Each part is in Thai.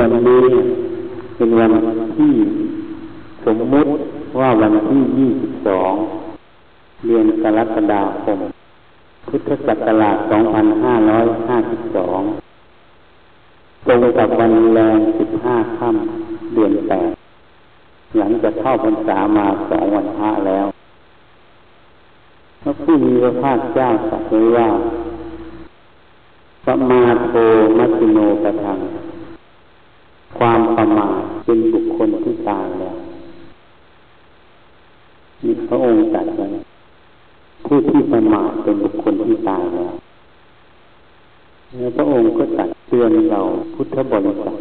วันนี้เป็นวันที่สมมุติว่าวันที่ยี่สิบสองเดือนกรกฎาคม พุทธศักราชสองพันห้าร้อยห้าสิบสองตรงกับวันแรงสิบห้าค่ำเดือนแปดหลังจากเข้าพรรษามาสองวันพระแล้วพระผู้มีพระภาคเจ้าตรัสไว้ว่าสมาโทมัชิโนกระทัง ความประมาทเป็นบุคคลที่ตายแล้วนี่พระองค์ตรัสไว้ผู้ที่ประมาทเป็นบุคคลที่ตายแล้วแล้วพระองค์ก็ตัดเตือนเราพุทธบริษัท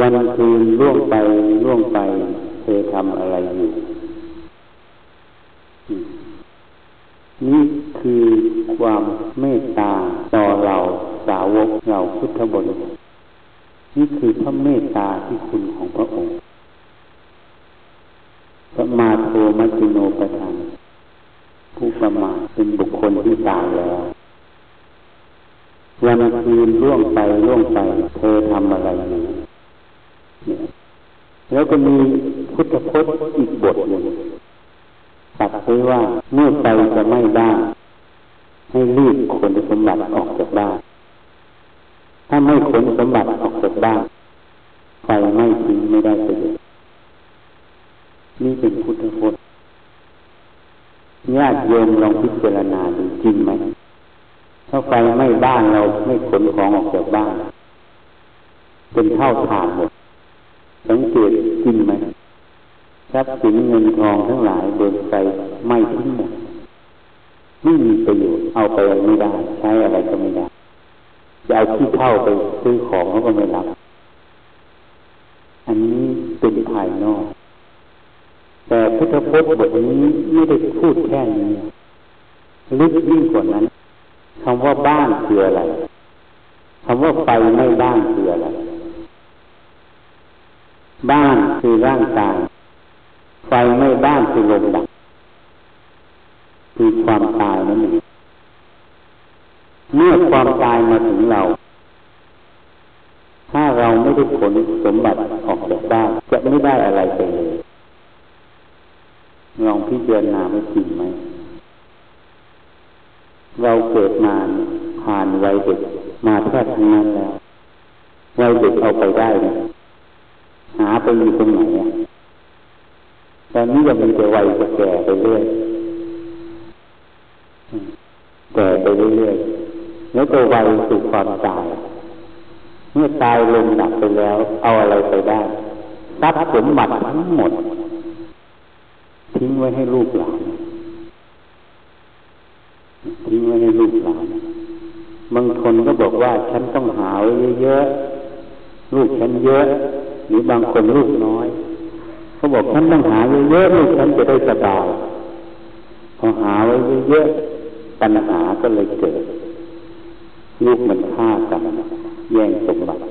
วันคืนล่วงไปล่วงไปเธอทำอะไรอยู่นี่คือความเมตตาต่อเราสาวกเราพุทธบริษัท นี่คือพระเมตตาที่คุณของพระองค์พระมาโทมัจิโนประทานผู้ประมาทเป็นบุคคลที่ตายแล้ววันคืนล่วงไปล่วงไปเธอทำอะไรอยู่แล้วก็มีพุทธพจน์อีกบทหนึ่งตัดไว้ว่าเมื่อไปจะไม่ได้ให้รีบขนสมบัติออกจากบ้าน ถ้าไม่ขนสมบัติออกจากบ้านไฟไม่ทิ้งไม่ได้ประโยชน์นี่เป็นพุทธพจน์ญาติโยมลองพิจารณาดูจริงไหมถ้าไฟไม่บ้านเราไม่ขนของออกจากบ้าน เป็นเท่าฐานหมดสังเกตจริงไหมทรัพย์สินเงินทองทั้งหลายโดนไฟไหม้ทิ้งหมดไม่มีประโยชน์เอาไปไม่ได้ใช้อะไรก็ไม่ได้ จะเอาที่เท่าไปซื้อของเขาก็ไม่รับ อันนี้เป็นภายนอก แต่พุทธพจน์บทนี้ไม่ได้พูดแค่นี้ ลึกยิ่งกว่านั้นคำว่าบ้านคืออะไรคำว่าไฟไม่บ้านคืออะไร บ้านคือร่างกาย ไฟไม่บ้านคือลมดับคือความตายนั่นเอง เมื่อความตายมาถึงเรา ถ้าเราไม่ได้ผลสมบัติออกจากบ้านจะไม่ได้อะไรไปเลยลองพิจารณาไม่จริงไหม เราเกิดมาผ่านวัยเด็กมาแทบทั้งนั้นแล้ววัยเด็กเอาไปได้เนี่ยหาไปอยู่ตรงไหนตอนนี้ยังมีแต่วัยแก่ไปเรื่อยแก่ไปเรื่อย แล้วก็วัยสู่ความตาย เมื่อตายลงหนักไปแล้ว เอาอะไรไปได้ทรัพย์สมบัติทั้งหมด ทิ้งไว้ให้ลูกหลานทิ้งไว้ให้ลูกหลานบางคนก็บอกว่าฉันต้องหาไว้เยอะๆลูกฉันเยอะ หรือบางคนลูกน้อยเขาบอกฉันต้องหาเยอะๆลูกฉันจะได้สบายพอหาไว้เยอะๆปัญหาก็เลยเกิด ลูกมันฆ่ากัน แย่งสมบัติ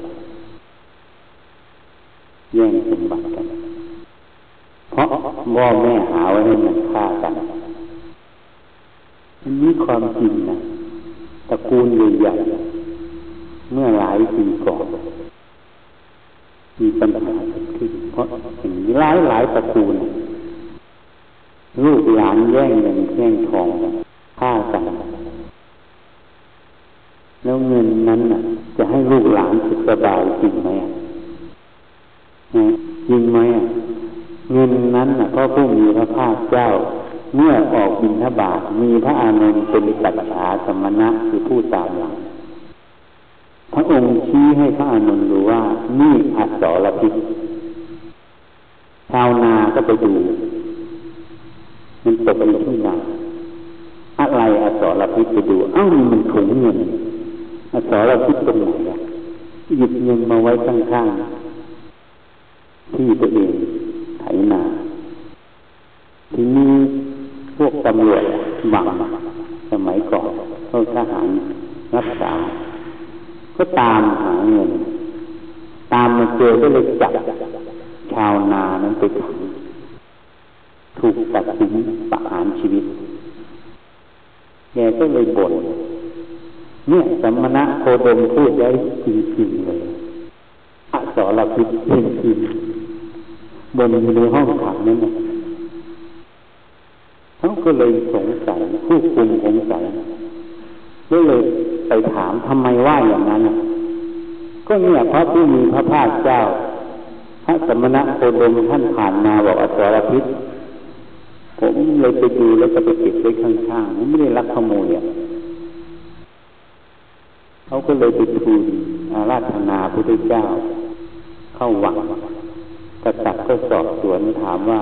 แย่งสมบัติกัน เพราะพ่อแม่หาไว้ให้มันฆ่ากันอันนี้ความจริงนะตระกูลใหญ่ๆเมื่อหลายปีก่อนมีปัญหาเกิดขึ้นเพราะอย่งหลายหลายตระกูล ลูกหลานแย่งเงินแย่งทองฆ่ากัน แล้วเงินนั้นน่ะ จะให้ลูกหลานสุขสบายจริงไหมจริงไหมเงินนั้นน่ะเพระผู้มีพระภาคเจ้า เมื่อออกบิณฑบาตมีพระอานนท์เป็นตัดขาสมณะคือผู้ตามหลังพระองค์ชี้ให้พระอานนท์รู้ว่านี่อัศรพิษชาวนาก็ไปดูมันตกอยู่ที่นาอะไรอัศรพิษไปดู เอ้ามันถุงเงิน อัศรพิษตรงไหนอะหยิบเงินมาไว้ข้างๆที่ตัวเองไถนาทีนี้พวกตำรวจหวังสมัยก่อนพวกทหารรักษา ก็ตามหาเงิน ตามมาเจอก็เลยจับชาวนานั้นไปขังถูกตัดสินประหารชีวิตแกก็เลยบ่น เนี่ยสมณะโคดมพูดไว้จริงๆเลยอสรพิษเพ่งพินบนในห้องขังนั่นนะเขาก็เลยสงสัยผู้คุมสงสัยก็เลยไปถามทำไมว่าอย่างนั้น ก็เนี่ยพระผู้มีพระภาคเจ้า พระสมณะโคดมท่านผ่านมาบอกอสรพิษผมเลยไปดูแล้วก็ไปเก็บไว้ข้างๆผมไม่ได้รักขโมยอะ เขาก็เลยไปทูลอาราธนาพระพุทธเจ้า เข้าวังกษัตริย์ก็สอบสวนถามว่า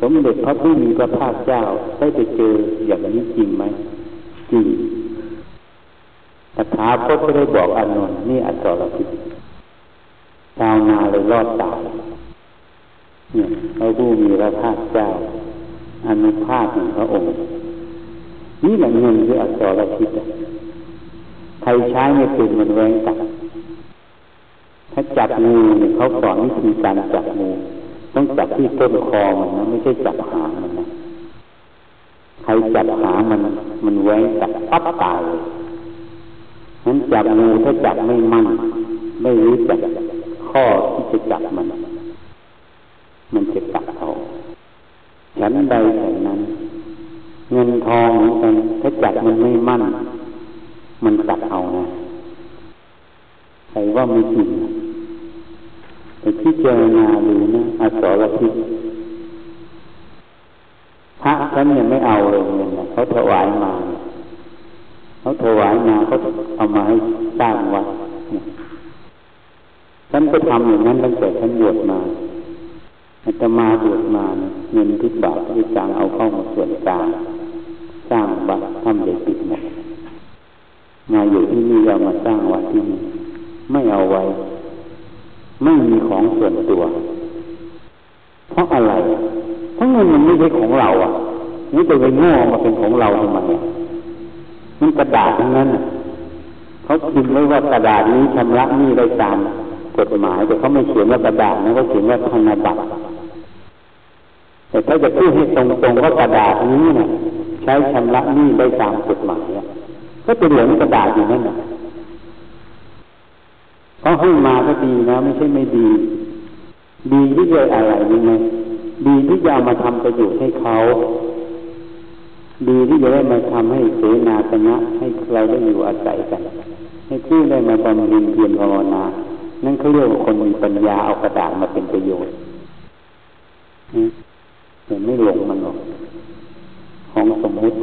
สมเด็จพระผู้มีพระภาคเจ้าได้ไปเจออย่างนี้จริงไหมจริงตถาคตก็ได้บอกอานนท์นี่อัตรพิษชาวนาเลยรอดตายเนี่ยพระผู้มีพระภาคเจ้าอนุภาพของพระองค์ นี่แหละเงินที่อัตรพิษ รใช้ไม่เป็นมันแรงจับถ้าจับงูเนี่ยเขาสอนวิธีการจับงูต้องจับที่ต้นคอมันนะไม่ใช่จับหางมันนะใครจับหางมัน มันแหวงจับปั๊บตายเลยนั้นจับงูถ้าจับไม่มั่นไม่รู้จักข้อที่จะจับมัน มันจะกัดเอาฉันใดแต่นั้น เงินทองเหมือนกันถ้าจับมันไม่มั่น มันกัดเอานะใครว่าไม่จริงแต่ที่เจรณาดูนะอสรพิษพระท่านเนี่ยไม่เอาเลยเนี่ยเขาถวายมาเขาถวายมาเขาเอามาให้สร้างวัดฉันไปทำอย่างนั้นตั้งแต่ฉันบวชมาอาตมาบวชมาเงินทุกบาทที่จางเอาเข้ามาส่วนกลางสร้างวัดทำเด็กปิดหมด มาอยู่ที่นี่เอามาสร้างวัดที่นี่ไม่เอาไว้ ไม่มีของส่วนตัว เพราะอะไร เพราะเงินมันไม่ใช่ของเราอะนี่จะไปโง่มาเป็นของเราทำไมมันกระดาษทั้งนั้นเขาพิมพ์ไว้ว่ากระดาษนี้ชำระนี้ได้ตามกฎหมายแต่เขาไม่เขียนว่ากระดาษนะเขาเขียนว่าธนบัตรแต่ถ้าจะพูดให้ตรงๆว่ากระดาษนี้เนะ่ยใช้ชำระนี้ได้ตามกฎหมาย ก็เป็นเหลืองกระดาษอยู่นั่นแหละเขาให้มาก็ดีนะ ไม่ใช่ไม่ดี ดีที่จะอะไรนี่ไงดีที่จะเอามาทำประโยชน์ให้เขา ดีที่จะได้มาทำให้เสนาสนะให้เราได้อยู่อาศัยกัน ให้ผู้ได้มาบำเพ็ญเพียรภาวนา นั่นเขาเรียกว่าคนมีปัญญาเอากระดาษมาเป็นประโยชน์เห็นไม่หลงมันหรอกของสมมุติ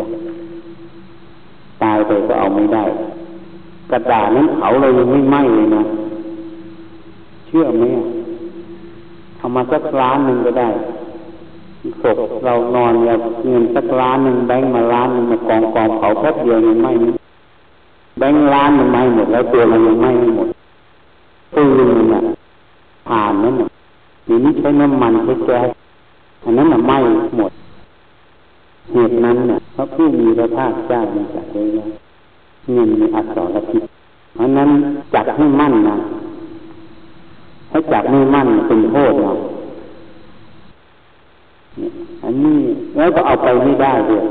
ตายไปก็เอาไม่ได้ กระดาษนั้นเผาเรายังไม่ไหม้เลยนะ เชื่อไหมเอามาสักล้านหนึ่งก็ได้ศพเรานอนเนี่ยเงินสักล้านหนึ่งแบงค์มาล้านหนึ่งมากองกองเผาแป๊บเดียวยังไหม่แบงค์ล้านมันไหม้หมดแล้วตัวมันยังไหม้ไม่หมดปืนน่ะผ่านนั่นน่ะอยู่นี้ใช้น้ำมันใช้แก๊สอันนั้นน่ะไหม้หมด เหตุนั้นเนี่ยพระผู้มีพระภาคเจ้ามีจัดไว้ว่าเงินมีอัศรพิษเพราะนั้นจัดให้มั่นนะถ้าจับไม่มั่นเป็นโทษนะอันนี้แล้วก็เอาไปไม่ได้ด้วย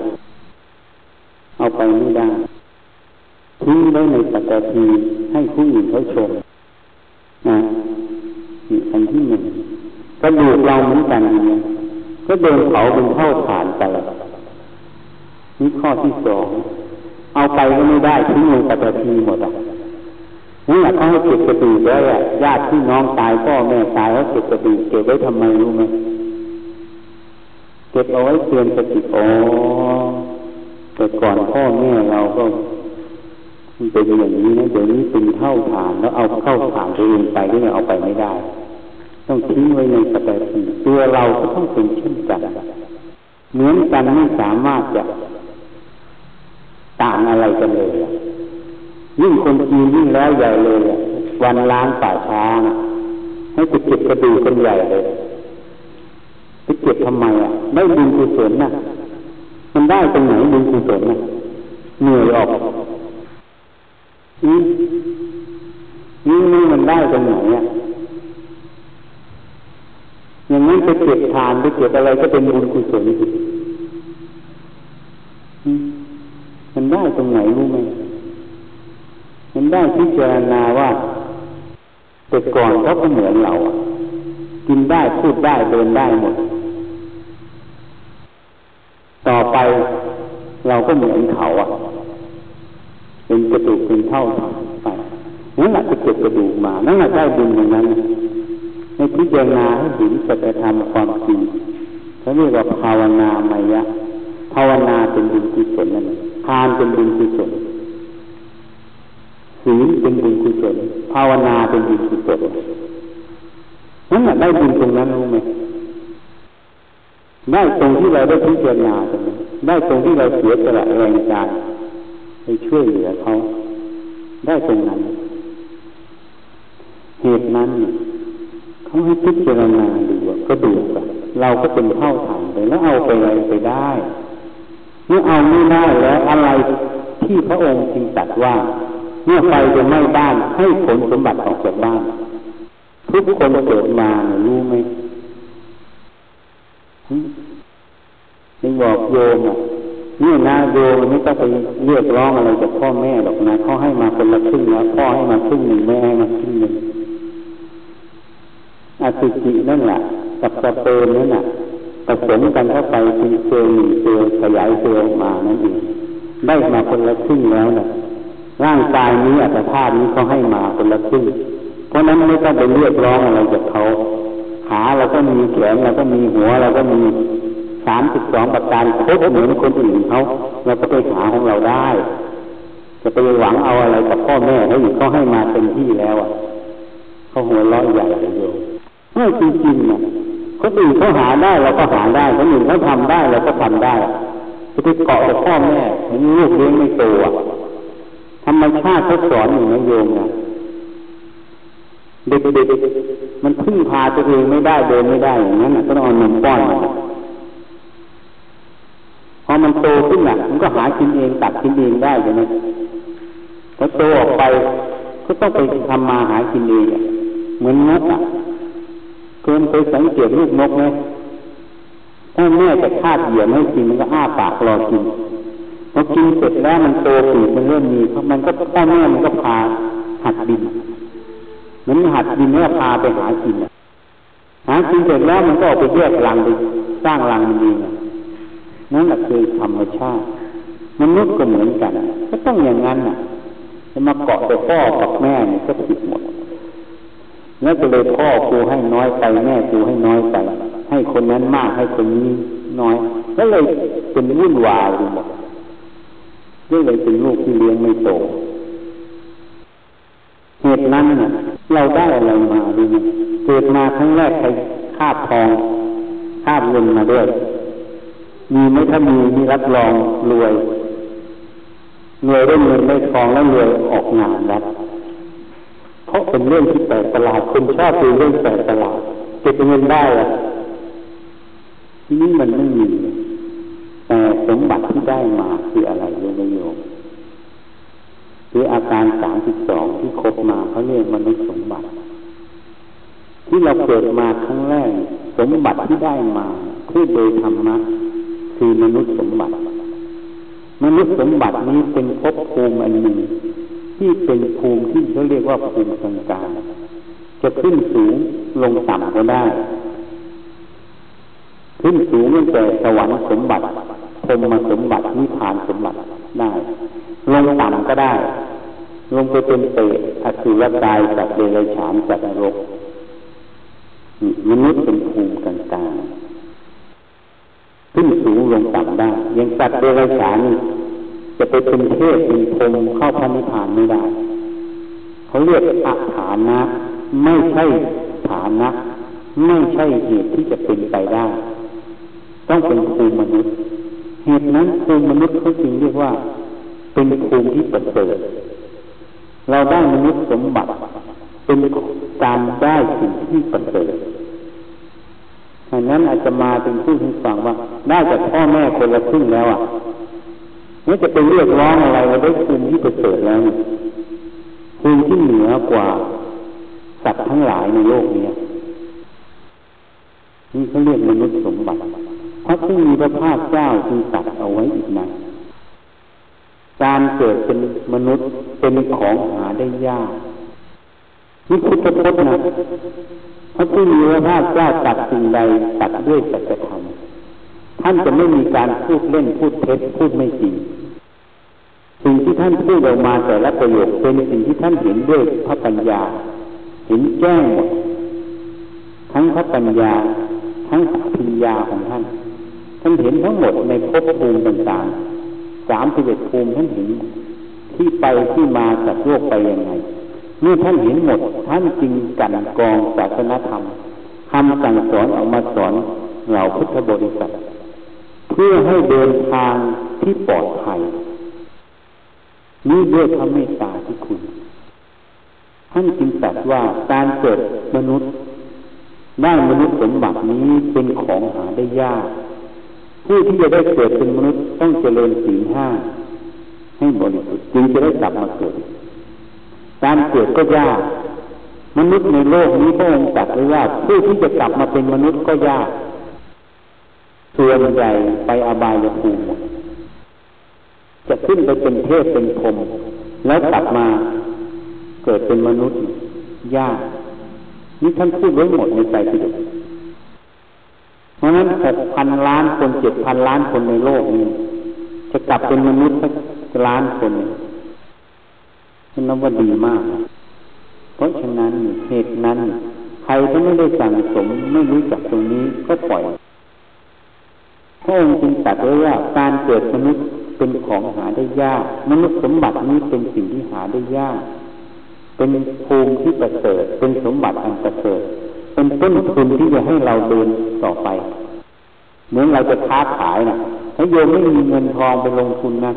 เอาไปไม่ได้ทิ้งไว้ในปัตตพีให้ผู้อื่นเขาชมนะนี่อันที่หนึ่งก็ดูเราเหมือนกันเนี่ยก็เดินเผาเป็นเท่าฐาน นี่ข้อที่สองเอาไปก็ไม่ได้ทิ้งลงปัตตพีหมดอะนี่แหละเขาให้เก็บกระดูกไว้อะญาติพี่น้องตายพ่อแม่ตายเขาเก็บกระดูกเก็บไว้ทำไมรู้ไหมเก็บเอาไว้เตือนสติโอ้แต่ก่อนพ่อแม่เราก็เป็นอย่างนี้นะเดี๋ยวนี้เป็นเท่าฐานแล้วเอาเข้าฐานตัวเองไปก็ยังเอาไปไม่ได้ ต้องทิ้งไว้ในปฏิทินตัวเราก็ต้องเป็นเช่นกันเหมือนกันไม่สามารถจะ ต่างอะไรกันเลยยิ่งคนจีนยิ่งแล้วใหญ่เลยวันล้างป่าช้าให้ไปเก็บกระดูกกันใหญ่เลยไปเก็บทำไมอะได้บุญกุศลนะมันได้ตรงไหนบุญกุศลนะเหนื่อยออกนี่นี่มันได้ตรงไหนอะอย่างนั้นไปเก็บทานไปเก็บอะไรก็เป็นบุญกุศล มันได้ตรงไหนรู้ไหมมันได้พิจารณาว่าแต่ก่อนเขาก็เหมือนเรา กินได้พูดได้เดินได้หมด ต่อไปเราก็เหมือนเขาอะ เป็นกระดูกเป็นเท่าไปนั่นแหละจะเก็บกระดูกมา นั่นแหละได้บุญอย่างนั้นในพิจารณาให้เห็นสัจธรรมความจริงเขาเรียกว่าภาวนามายะ ภาวนาเป็นบุญกุศลนั่นเอง ทานเป็นบุญกุศลศีลเป็นบุญกุศลภาวนาเป็นบุญกุศลนั่นแหละได้บุญตรงนั้นรู้ไหมได้ตรงที่เราได้พิจารณาตรงนั้นได้ตรงที่เราเสียสละแรงกายไปช่วยเหลือเขา ได้ตรงนั้น เหตุนั้นเขาให้พิจารณาดูก็ดูเราก็เป็นเท่าฐานไปแล้วเอาไปอะไรไปได้ เมื่อเอาไม่ได้แล้วอะไรที่พระองค์จึงตัดว่า เมื่อไฟจะไหม้บ้านให้ผลสมบัติออกจากบ้าน ทุกคนเกิดมารู้ไหมนี่บอกโยมอะนี่นะโยมไม่ต้องไปเรียกร้องอะไรจากพ่อแม่หรอกนะเขาให้มาคนละครึ่งแล้วพ่อให้มาครึ่งหนึ่งแม่ให้มาครึ่งหนึ่งอสุจินั่นแหละกับสเปิร์มนั่นแหละ ผสมกันเข้าไปเป็นเซลล์หนึ่งเซลล์ขยายเซลล์มานั่นเองได้มาคนละครึ่งแล้วนะร่างกายนี้อัตภาพนี้เขาให้มาคนละครึ่งเพราะนั้นไม่ต้องไปเรียกร้องอะไรจากเขาขาเราก็มีแขนเราก็มีหัวเราก็มีสามสิบสองประการครบเหมือนคนอื่นเขาเราก็ไปหาของเราได้ จะไปหวังเอาอะไรกับพ่อแม่เขาอีกเขาให้มาเต็มที่แล้วอะเขาหัวเราะใหญ่เลยโยไม่จริงๆนะ คนอื่นเขาหาได้เราก็หาได้คนอื่นเขาทำได้เราก็ทำได้จะไปเกาะกับพ่อแม่เห็นลูกเลี้ยงไม่โตอะธรรมชาติเขาสอนอยู่นะโยมนะเด็กๆมันพึ่งพาตัวเองไม่ได้เดินไม่ได้อย่างนั้นก็ต้องเอานมป้อนพอมันโตขึ้นอะ มันก็หากินเองตัดกินเองได้ใช่ไหมพอโตออกไปก็ต้องไปทำมาหากินเองเหมือนนกอะ คยเคยสังเกตลูกนกไหมถ้าแม่จะคาดเหยื่อไม่กินมันก็อ้าปากรอกินพอกินเสร็จแล้วมันโตปีกมันเริ่มมีเพราะมันก็พ่อแม่มันก็พาหัดดินมันหัดดินเนี่ยพาไปหากินหากินเสร็จแล้วมันก็ออกไปแยกรังไปสร้างรังมันเองนั่นแหละคือธรรมชาติมนุษย์ก็เหมือนกัน ก็ต้องอย่างนั้นน่ะจะมาเกาะแต่พ่อกับแม่นี่ก็ผิดหมด แล้วก็เลยพ่อกูให้น้อยไปแม่กูให้น้อยไปให้คนนั้นมากให้คนนี้น้อยแล้วเลยเป็นวุ่นวายไปหมดก็เลยเป็นลูกที่เลี้ยงไม่โตเหตุนั้นน่ะ เราได้อะไรมาดูเกิดมาครั้งแรกใครคาบทองคาบเงินมาด้วย มีไหมถ้ามีมีรับรองรวยรวยได้เงินได้ทองแล้วรวยออกงานรับ ราะเป็นเรื่องที่แปลกประหลาดคนชอบดูเรื่องแปลกประหลาดจะเก็บเงินได้อะที่นี่มันไม่มีแต่สมบัติที่ได้มาคืออะไรโยมโยมคืออาการสามสิบสองที่ครบมาเขาเรียกมนุษย์สมบัติ ที่เราเกิดมาครั้งแรก สมบัติที่ได้มาคือโดยธรรมะคือมนุษย์สมบัติ มนุษย์สมบัตินี้เป็นภพภูมิอันหนึ่ง ที่เป็นภูมิที่เขาเรียกว่าภูมิกลางกลางจะขึ้นสูงลงต่ำก็ได้ ขึ้นสูงตั้งแต่สวรรค์สมบัติพรมสมบัตินิพพานสมบัติได้ ลงต่ำก็ได้ ลงไปเป็นเปรตอสุรกายสัตว์เดรัจฉานสัตว์นรกมนุษย์เป็นภูมิกลางกลางขึ้นสูงลงต่ำได้ยังสัตว์เดรัจฉาน จะไปเป็นเทพเป็นพรมเข้าพระนิพพานไม่ได้ เขาเรียกอาฐานะ ไม่ใช่ฐานะ ไม่ใช่เหตุที่จะเป็นไปได้ ต้องเป็นภูมิมนุษย์ เหตุนั้นภูมิมนุษย์เขาจึงเรียกว่า เป็นภูมิที่ประเสริฐเราได้มนุษย์สมบัติ เป็นการได้สิ่งที่ประเสริฐดังนั้นอาจจะมาเป็นผู้ที่ฟังว่า ได้จากพ่อแม่คนละครึ่งแล้วอะ ไม่จะไปเรียกร้องอะไรเราได้ภูมิที่ประเสริฐแล้วภูมิที่เหนือกว่าสัตว์ทั้งหลายในโลกนี้นี่เขาเรียกมนุษย์สมบัติพระผู้มีพระภาคเจ้าจึงตัดเอาไว้อีกนะการเกิดเป็นมนุษย์เป็นของหาได้ยากนนี่พุทธพจน์นะพระผู้มีพระภาคเจ้าตัดสิ่งใดตัดด้วยสัจธรรม ท่านจะไม่มีการพูดเล่นพูดเท็จพูดไม่จริง สิ่งที่ท่านพูดออกมาแต่ละประโยคเป็นสิ่งที่ท่านเห็นด้วยพระปัญญา เห็นแจ้งหมดทั้งพระปัญญา ทั้งปัญญาของท่าน ท่านเห็นทั้งหมดในภพภูมิต่างๆสามสิบเอ็ดภูมิท่านเห็นที่ไปที่มาจากโลกไปยังไงเมื่อท่านเห็นหมด ท่านจึงกันกองศาสนธรรมคำสั่งสอนออกมาสอนเหล่าพุทธบริษัท เพื่อให้เดินทางที่ปลอดภัยนี่ด้วยพระเมตตาที่คุณ ท่านจึงตรัสว่าการเกิดมนุษย์ได้มนุษย์สมบัตินี้เป็นของหาได้ยาก ผู้ที่จะได้เกิดเป็นมนุษย์ต้องเจริญศีลห้าให้บริสุทธิ์จึงจะได้กลับมาเกิด การเกิดก็ยาก มนุษย์ในโลกนี้พระองค์ตรัสไว้ว่าผู้ที่จะกลับมาเป็นมนุษย์ก็ยาก ส่วนใหญ่ไปอบายภูมิจะขึ้นไปเป็นเทพเป็นพรมแล้วกลับมาเกิดเป็นมนุษย์ยากนี่ท่านพูดไว้หมดในใจที่เด็กเพราะนั้นหกพันล้านคนเจ็ดพันล้านคนในโลกนี้จะกลับเป็นมนุษย์สักล้านคนนี่นับว่าดีมาก เพราะฉะนั้นเหตุนั้น ใครที่ไม่ได้สั่งสมไม่รู้จักตรงนี้ก็ปล่อย พระองค์จึงตรัสไว้ว่าการเกิดมนุษย์เป็นของหาได้ยาก มนุษย์สมบัตินี้เป็นสิ่งที่หาได้ยาก เป็นภูมิที่ประเสริฐเป็นสมบัติอันประเสริฐเป็นต้นทุนที่จะให้เราเดินต่อไป เหมือนเราจะค้าขายนะถ้าโยมไม่มีเงินทองไปลงทุนนะ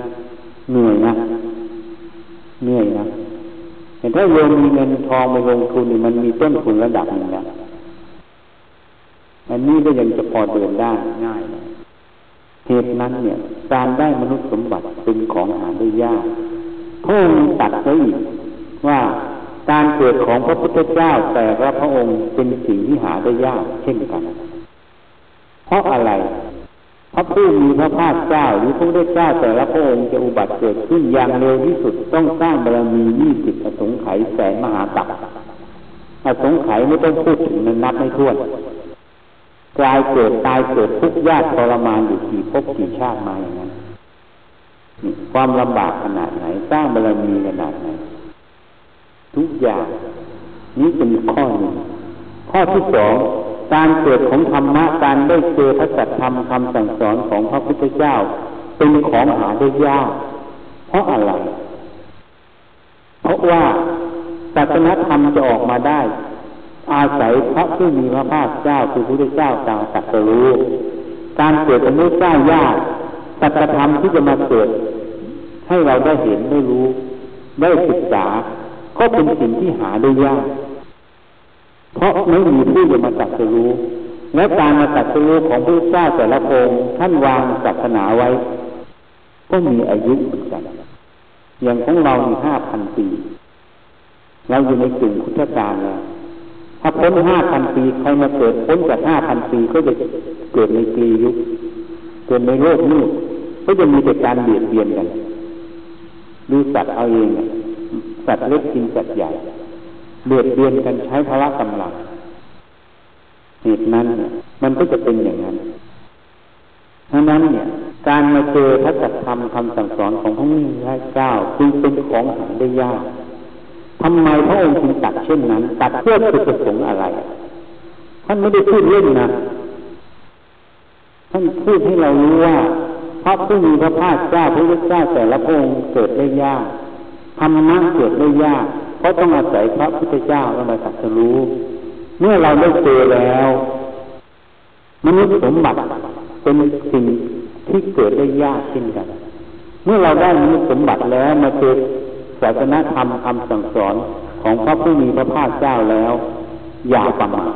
เหนื่อยนะเหนื่อยนะแต่ถ้าโยมมีเงินทองไปลงทุนมันมีต้นทุนระดับหนึ่งนะอันนี้ก็ยังจะพอเดินได้ง่ายนะ เหตุนั้นเนี่ย การได้มนุษย์สมบัติเป็นของหาได้ยากพระองค์ตัดไว้อีกว่าการเกิดของพระพุทธเจ้าแต่ละพระองค์เป็นสิ่งที่หาได้ยากเช่นกัน เพราะอะไรพระผู้มีพระภาคเจ้าหรือพระพุทธเจ้าแต่ละพระองค์จะอุบัติเกิดขึ้นอย่างเร็วที่สุดต้องสร้างบารมียี่สิบอสงไขยแสนมหาตักอสงไขยไม่ต้องพูดถึงนับไม่ถ้วน กลายเกิดตายเกิดทุกข์ยากทรมานอยู่กี่ภพกี่ชาติมาอย่างนั้นความลำบากขนาดไหนสร้างบารมีขนาดไหนทุกอย่างนี้เป็นข้อหนึ่งข้อที่สองการเกิดของธรรมะการได้เจอพระสัจธรรมคำสั่งสอนของพระพุทธเจ้า เป็นของหาได้ยาก เพราะอะไร เพราะว่าศาสนธรรมจะออกมาได้ อาศัยพระผู้มีพระภาคเจ้าคือพระพุทธเจ้าตางตัดรู้การเกิดเป็นมุเจ้ายากตัตธรรมที่จะมาเกิด ให้เราได้เห็นได้รู้ ได้ศึกษา ก็เป็นสิ่งที่หาได้ยาก เพราะไม่มีผู้จะมาตัดรู้และการมาตัดรู้ของพระเจ้าแต่ละองค์ท่านวางศาสนาไว้ ก็มีอายุเหมือนกันอย่างของเรามีห้าพันปีเราอยู่ในกลุ่มพุทธกาลแล้ว ถ้าพ้นห้าพันปีใครมาเกิดพ้นจากห้าพันปีก็จะเกิดในกลียุคเกิดในโลกนี้ก็จะมีแต่การเบียดเบียนกันดูสัตว์เอาเองสัตว์เล็กกินสัตว์ใหญ่เบียดเบียนกันใช้พละกำลังเหตุนั้นเนี่ยมันก็จะเป็นอย่างนั้นดังนั้นเนี่ย การมาเจอพระสัจธรรมคำสั่งสอนของพระมุนีพระเจ้าจึงเป็นของหาได้ยาก ทำไมพระองค์จึงตัดเช่นนั้น ตัดเพื่อจุดประสงค์อะไร ท่านไม่ได้พูดเล่นนะ ท่านพูดให้เรารู้ว่าพระผู้มีพระภาคเจ้าพระพุทธเจ้าแต่ละพระองค์เกิดได้ยากธรรมะเกิดได้ยาก เพราะต้องอาศัยพระพุทธเจ้าแล้วมาสักรู้ เมื่อเราได้เจอแล้ว มนุษย์สมบัติเป็นสิ่งที่เกิดได้ยากเช่นกัน เมื่อเราได้มนุษย์สมบัติแล้วมาเจอ ศาสนธรรมคำสั่งสอนของพระผู้มีพระภาคเจ้าแล้ว อย่าประมาท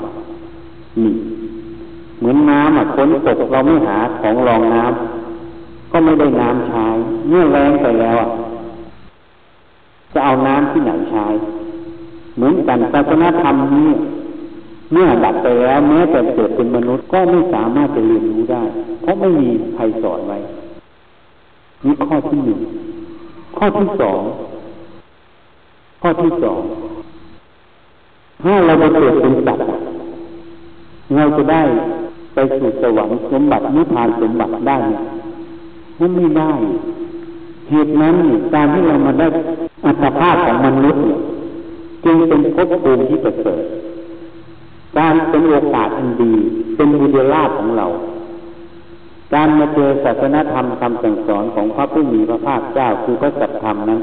นี่เหมือนน้ำอะฝนตกเราไม่หาของรองน้ำก็ไม่ได้น้ำใช้เมื่อแรงไปแล้วอะจะเอาน้ำที่ไหนใช้ เหมือนกันศาสนธรรมนี้เมื่อดับไปแล้วแม้แต่เกิดเป็นมนุษย์ก็ไม่สามารถจะเรียนรู้ได้ เพราะไม่มีใครสอนไว้นี่ข้อที่หนึ่งข้อที่สอง ข้อที่สองถ้าเราไปเกิดเป็นสัตว์เราจะได้ไปสู่สวรรค์สมบัตินิพพานสมบัติได้ไหมมันไม่ได้เหตุนั้นการที่เรามาได้อัตภาพของมนุษย์จึงเป็นภพภูมิที่ประเสริฐการเป็นโอกาสอันดีเป็นบุญลาภของเรา การมาเจอศาสนธรรมคำสั่งสอนของพระผู้มีพระภาคเจ้าคือพระสัจธรรมนั้น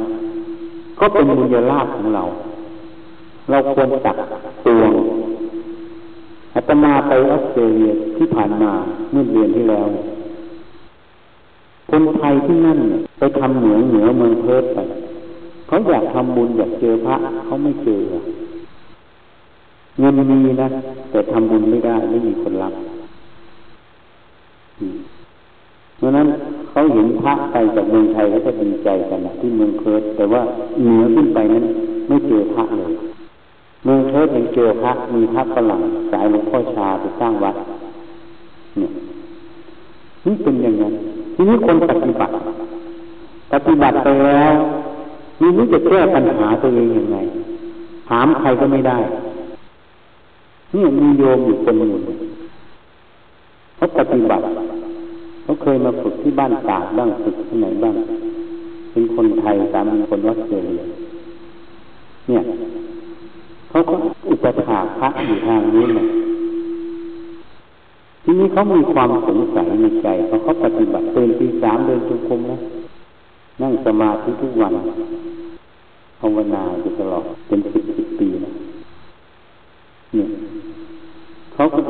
ก็เป็นบุญลาภของเรา เราควรตักตวงอาตมาไปออสเตรเลียที่ผ่านมาเมื่อเดือนที่แล้ว คนไทยที่นั่นไปทำเหนือเหนือเมืองเพิร์ไปเขาอยากทำบุญอยากเจอพระเขาไม่เจอเงินมีนะแต่ทำบุญไม่ได้ไม่มีคนรับ เพราะนั้นเขาเห็นพระไปจากเมืองไทยแล้วก็ดีใจกันที่เมืองเคิร์แต่ว่าเหนือขึ้นไปนั้น ไม่เจอพระเลย เมืองเคิร์ยังเจอพระมีพระฝรั่งสายหลวงพ่อชาไปสร้างวัด เนี่ยนี่เป็นอย่างนั้น ทีนี้คนปฏิบัติ ปฏิบัติไปแล้วนี่นี่จะแก้ปัญหาตัวเองยังไง ถามใครก็ไม่ได้นี่มีโยมอยู่คนหนึ่งเขาปฏิบัติ เขาเคยมาฝึกที่บ้านตากบ้างฝึกที่ไหนบ้าง เป็นคนไทยสามีคนวัดเจรียเนี่ยเขาก็อุปถาพระอยู่ทางนี้นะทีนี้เขามีความสงสัยในใจเขาเขาปฏิบัติเตือนตีสามเดินจุกมนะนั่งสมาธิทุกวันภาวนาอยู่ตลอดเป็นสิบสิบปีนะเนี่ยเขาก็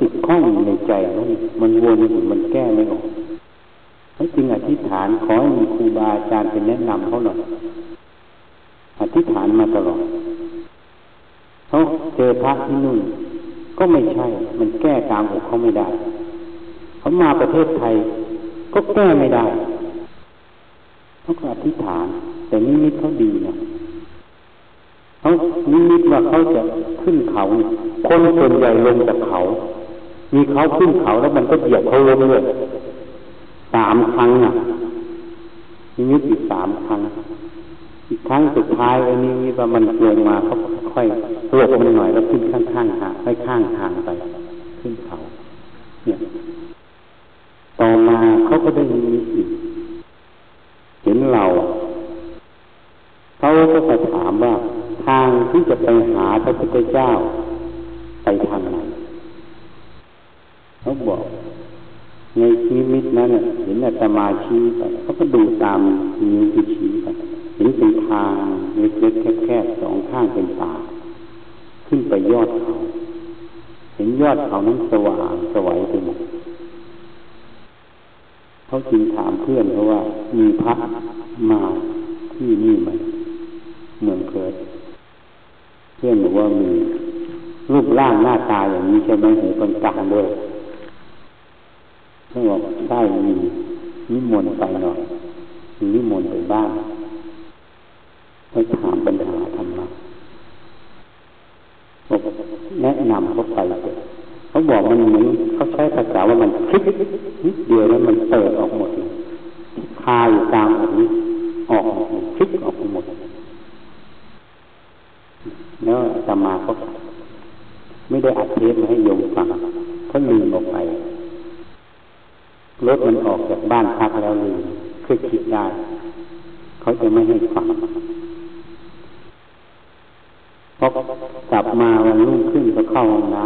ติดข้องในใจแล้วมันวนอยู่มันแก้ไม่ออกเขาจึงอธิษฐานขอให้มีครูบาอาจารย์เป็นแนะนำเขาหน่อยอธิษฐานมาตลอดเขาเจอพระที่นู่นก็ไม่ใช่ มันแก้ตามอกเขาไม่ได้ เขามาประเทศไทย ก็แก้ไม่ได้เขาก็อธิษฐาน แต่นิมิตเขาดีนะเขานิมิตว่าเขาจะขึ้นเขา คนส่วนใหญ่ลงจากเขา มีเขาขึ้นเขาแล้วมันก็เหยียบเขาลงเลยสามครั้งอะนิมิตอีกสามครั้ง อีกครั้งสุดท้ายอันนี้ว่ามันลงมาเขาค่อยหลบมันหน่อยแล้วขึ้นข้างข้างทางค่อยข้างทางไป ขึ้นเขา เนี่ย ต่อมาเขาก็ได้นิมิตอีกเห็นเราเขาก็ไปถามว่า ทางที่จะไปหาพระพุทธเจ้า ไปทางไหน เขาบอกในชีวิตนั้นเห็นอาตมาชี้ไปเขาก็ดูตามนิ้วที่ชี้ไปเห็นเป็นทางเล็กๆแคบๆสองข้างเป็นป่าขึ้นไปยอดเขาเห็นยอดเขานั้นสว่างสวัยไปหมดเขาจึงถามเพื่อนเขาว่า มีพระมาที่นี่ไหมเมืองเกิด เพื่อนบอกว่ามีรูปร่างหน้าตาอย่างนี้ใช่ไหมหูกลางๆด้วย เขาบอกได้มีนิมนต์ไปหน่อยนิมนต์ไปบ้านไปถามปัญหาธรรมะบอกแนะนำเขาไปเขาบอกมันเหมือนเขาใช้ภาษาว่ามันคลิกนิดเดียวแล้วมันเปิดออกหมดคาอยู่ตามอกนี้ออกคลิกออกหมดแล้วสมาก็ไม่ได้อัดเทปมาให้โยมฟังเขาลืมออกไป รถมันออกจากบ้านพักแล้วลืมเคยคิดได้ เขาจะไม่ให้ฟังพอกลับมาวันรุ่งขึ้นก็เข้าห้องน้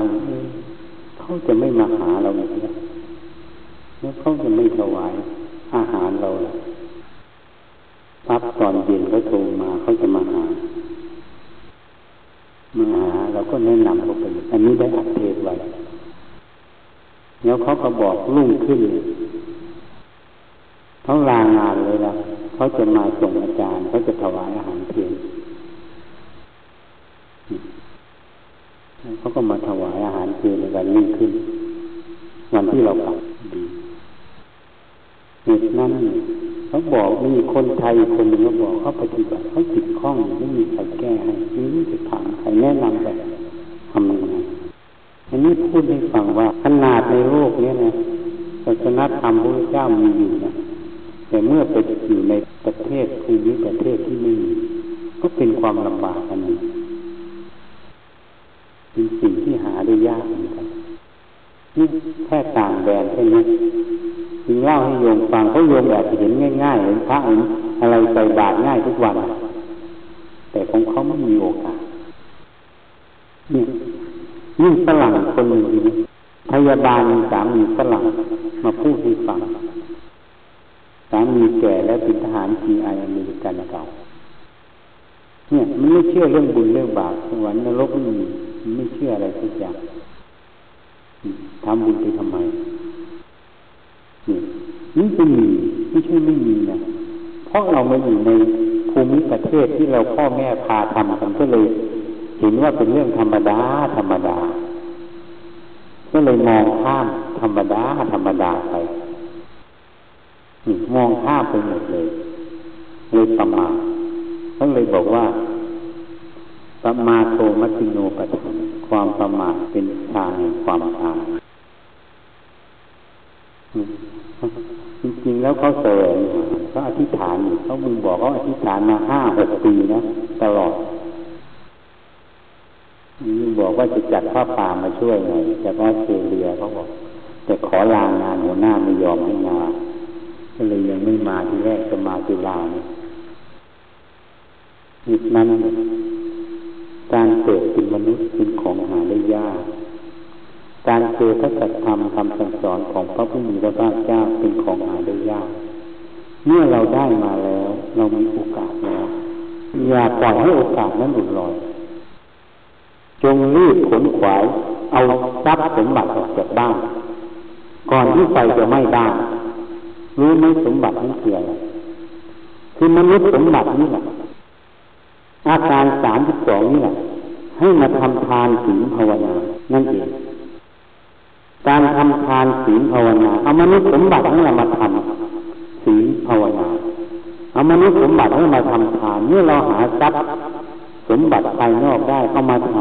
ำเขาจะไม่มาหาเราอีกแล้วเขาจะไม่ถวายอาหารเราปั๊บตอนเย็นเขาโทรมาเขาจะมาหามาหาเราก็แนะนำเขาไปอันนี้ได้อัดเทศไว้แล้วเขาก็บอกรุ่งขึ้น เขาลางานเลยละเขาจะมาส่งอาจารย์เขาจะถวายอาหารเพียงเขาก็มาถวายอาหารเพียงในวันรุ่งขึ้นวันที่เรากลับดีเหตุนั้นเขาบอกมีคนไทยคนหนึ่งเขาบอกเขาปฏิบัติเขาจิตคล้องไม่มีใครแก้ให้นี่จะถามใครแนะนำแบบทำยังไงอันนี้พูดให้ฟังว่าขนาดในโลกนี้นะศาสนาธรรมพระเจ้ามีอยู่นะ แต่เมื่อไปอยู่ในประเทศภูมิประเทศที่ไม่มีก็เป็นความลำบากอันนี้เป็นสิ่งที่หาได้ยากเหมือนกันนี่แค่ต่างแดนแค่นี้จึงเล่าให้โยมฟังเขาโยมอาจจะเห็นง่ายๆเห็นพระเห็นอะไรใส่บาตรง่ายทุกวัน แต่ของเขาไม่มีโอกาสนี่ยิ่งฝรั่งคนหนึ่งพยาบาลสามีฝรั่งมาพูดให้ฟัง สามีแก่แล้วเป็นทหารจีไออเมริกันเก่าเนี่ยมันไม่เชื่อเรื่องบุญเรื่องบาปสวรรค์นรกไม่มีมันไม่เชื่ออะไรทุกอย่างทำบุญไปทำไมนี่นี่เป็นมีไม่ใช่ไม่มีนะเพราะเรามาอยู่ในภูมิประเทศที่เราพ่อแม่พาทำกันก็เลยเห็นว่าเป็นเรื่องธรรมดาธรรมดา ก็เลยมองข้ามธรรมดาธรรมดาไป มองข้าไปหมดเลยเลยประมาทเขาเลยบอกว่าประมาโทมัติโนปทังความประมาทเป็นทางแห่งความตายจริงๆแล้วเขาเสริญเขาอธิษฐานเขามึงบอกเขาอธิษฐานมาห้าหกปีนะตลอดมึงบอกว่าจะจัดผ้าป่ามาช่วยหน่อยจากออสเตรเลียเขาบอก แต่ขอลางานหัวหน้าไม่ยอมให้มา ก็เลยยังไม่มาที่แรกจะมาตุลาเนี่ยนั้นการเกิดเป็นมนุษย์เป็นของหาได้ยาก การเจอพระสัจธรรมคำสั่งสอนของพระผู้มีพระภาคเจ้าเป็นของหาได้ยาก เมื่อเราได้มาแล้ว เรามีโอกาสแล้วอย่าปล่อยให้โอกาสนั้นหลุดลอย จงรีบขนขวาย เอาทรัพย์สมบัติออกจากบ้าน ก่อนที่ไฟจะไหม้บ้าน รู้ไหมสมบัตินั้นคืออะไรคือมนุษย์สมบัตินี่แหละอาการสามสิบสองนี่แหละให้มาทำทานศีลภาวนา นั่นเอง การทำทานศีลภาวนา เอามนุษย์สมบัติให้เรามาทำศีลภาวนา เอามนุษย์สมบัติให้มาทำทานเมื่อเราหาทรัพย์สมบัติภายนอกได้เอามาท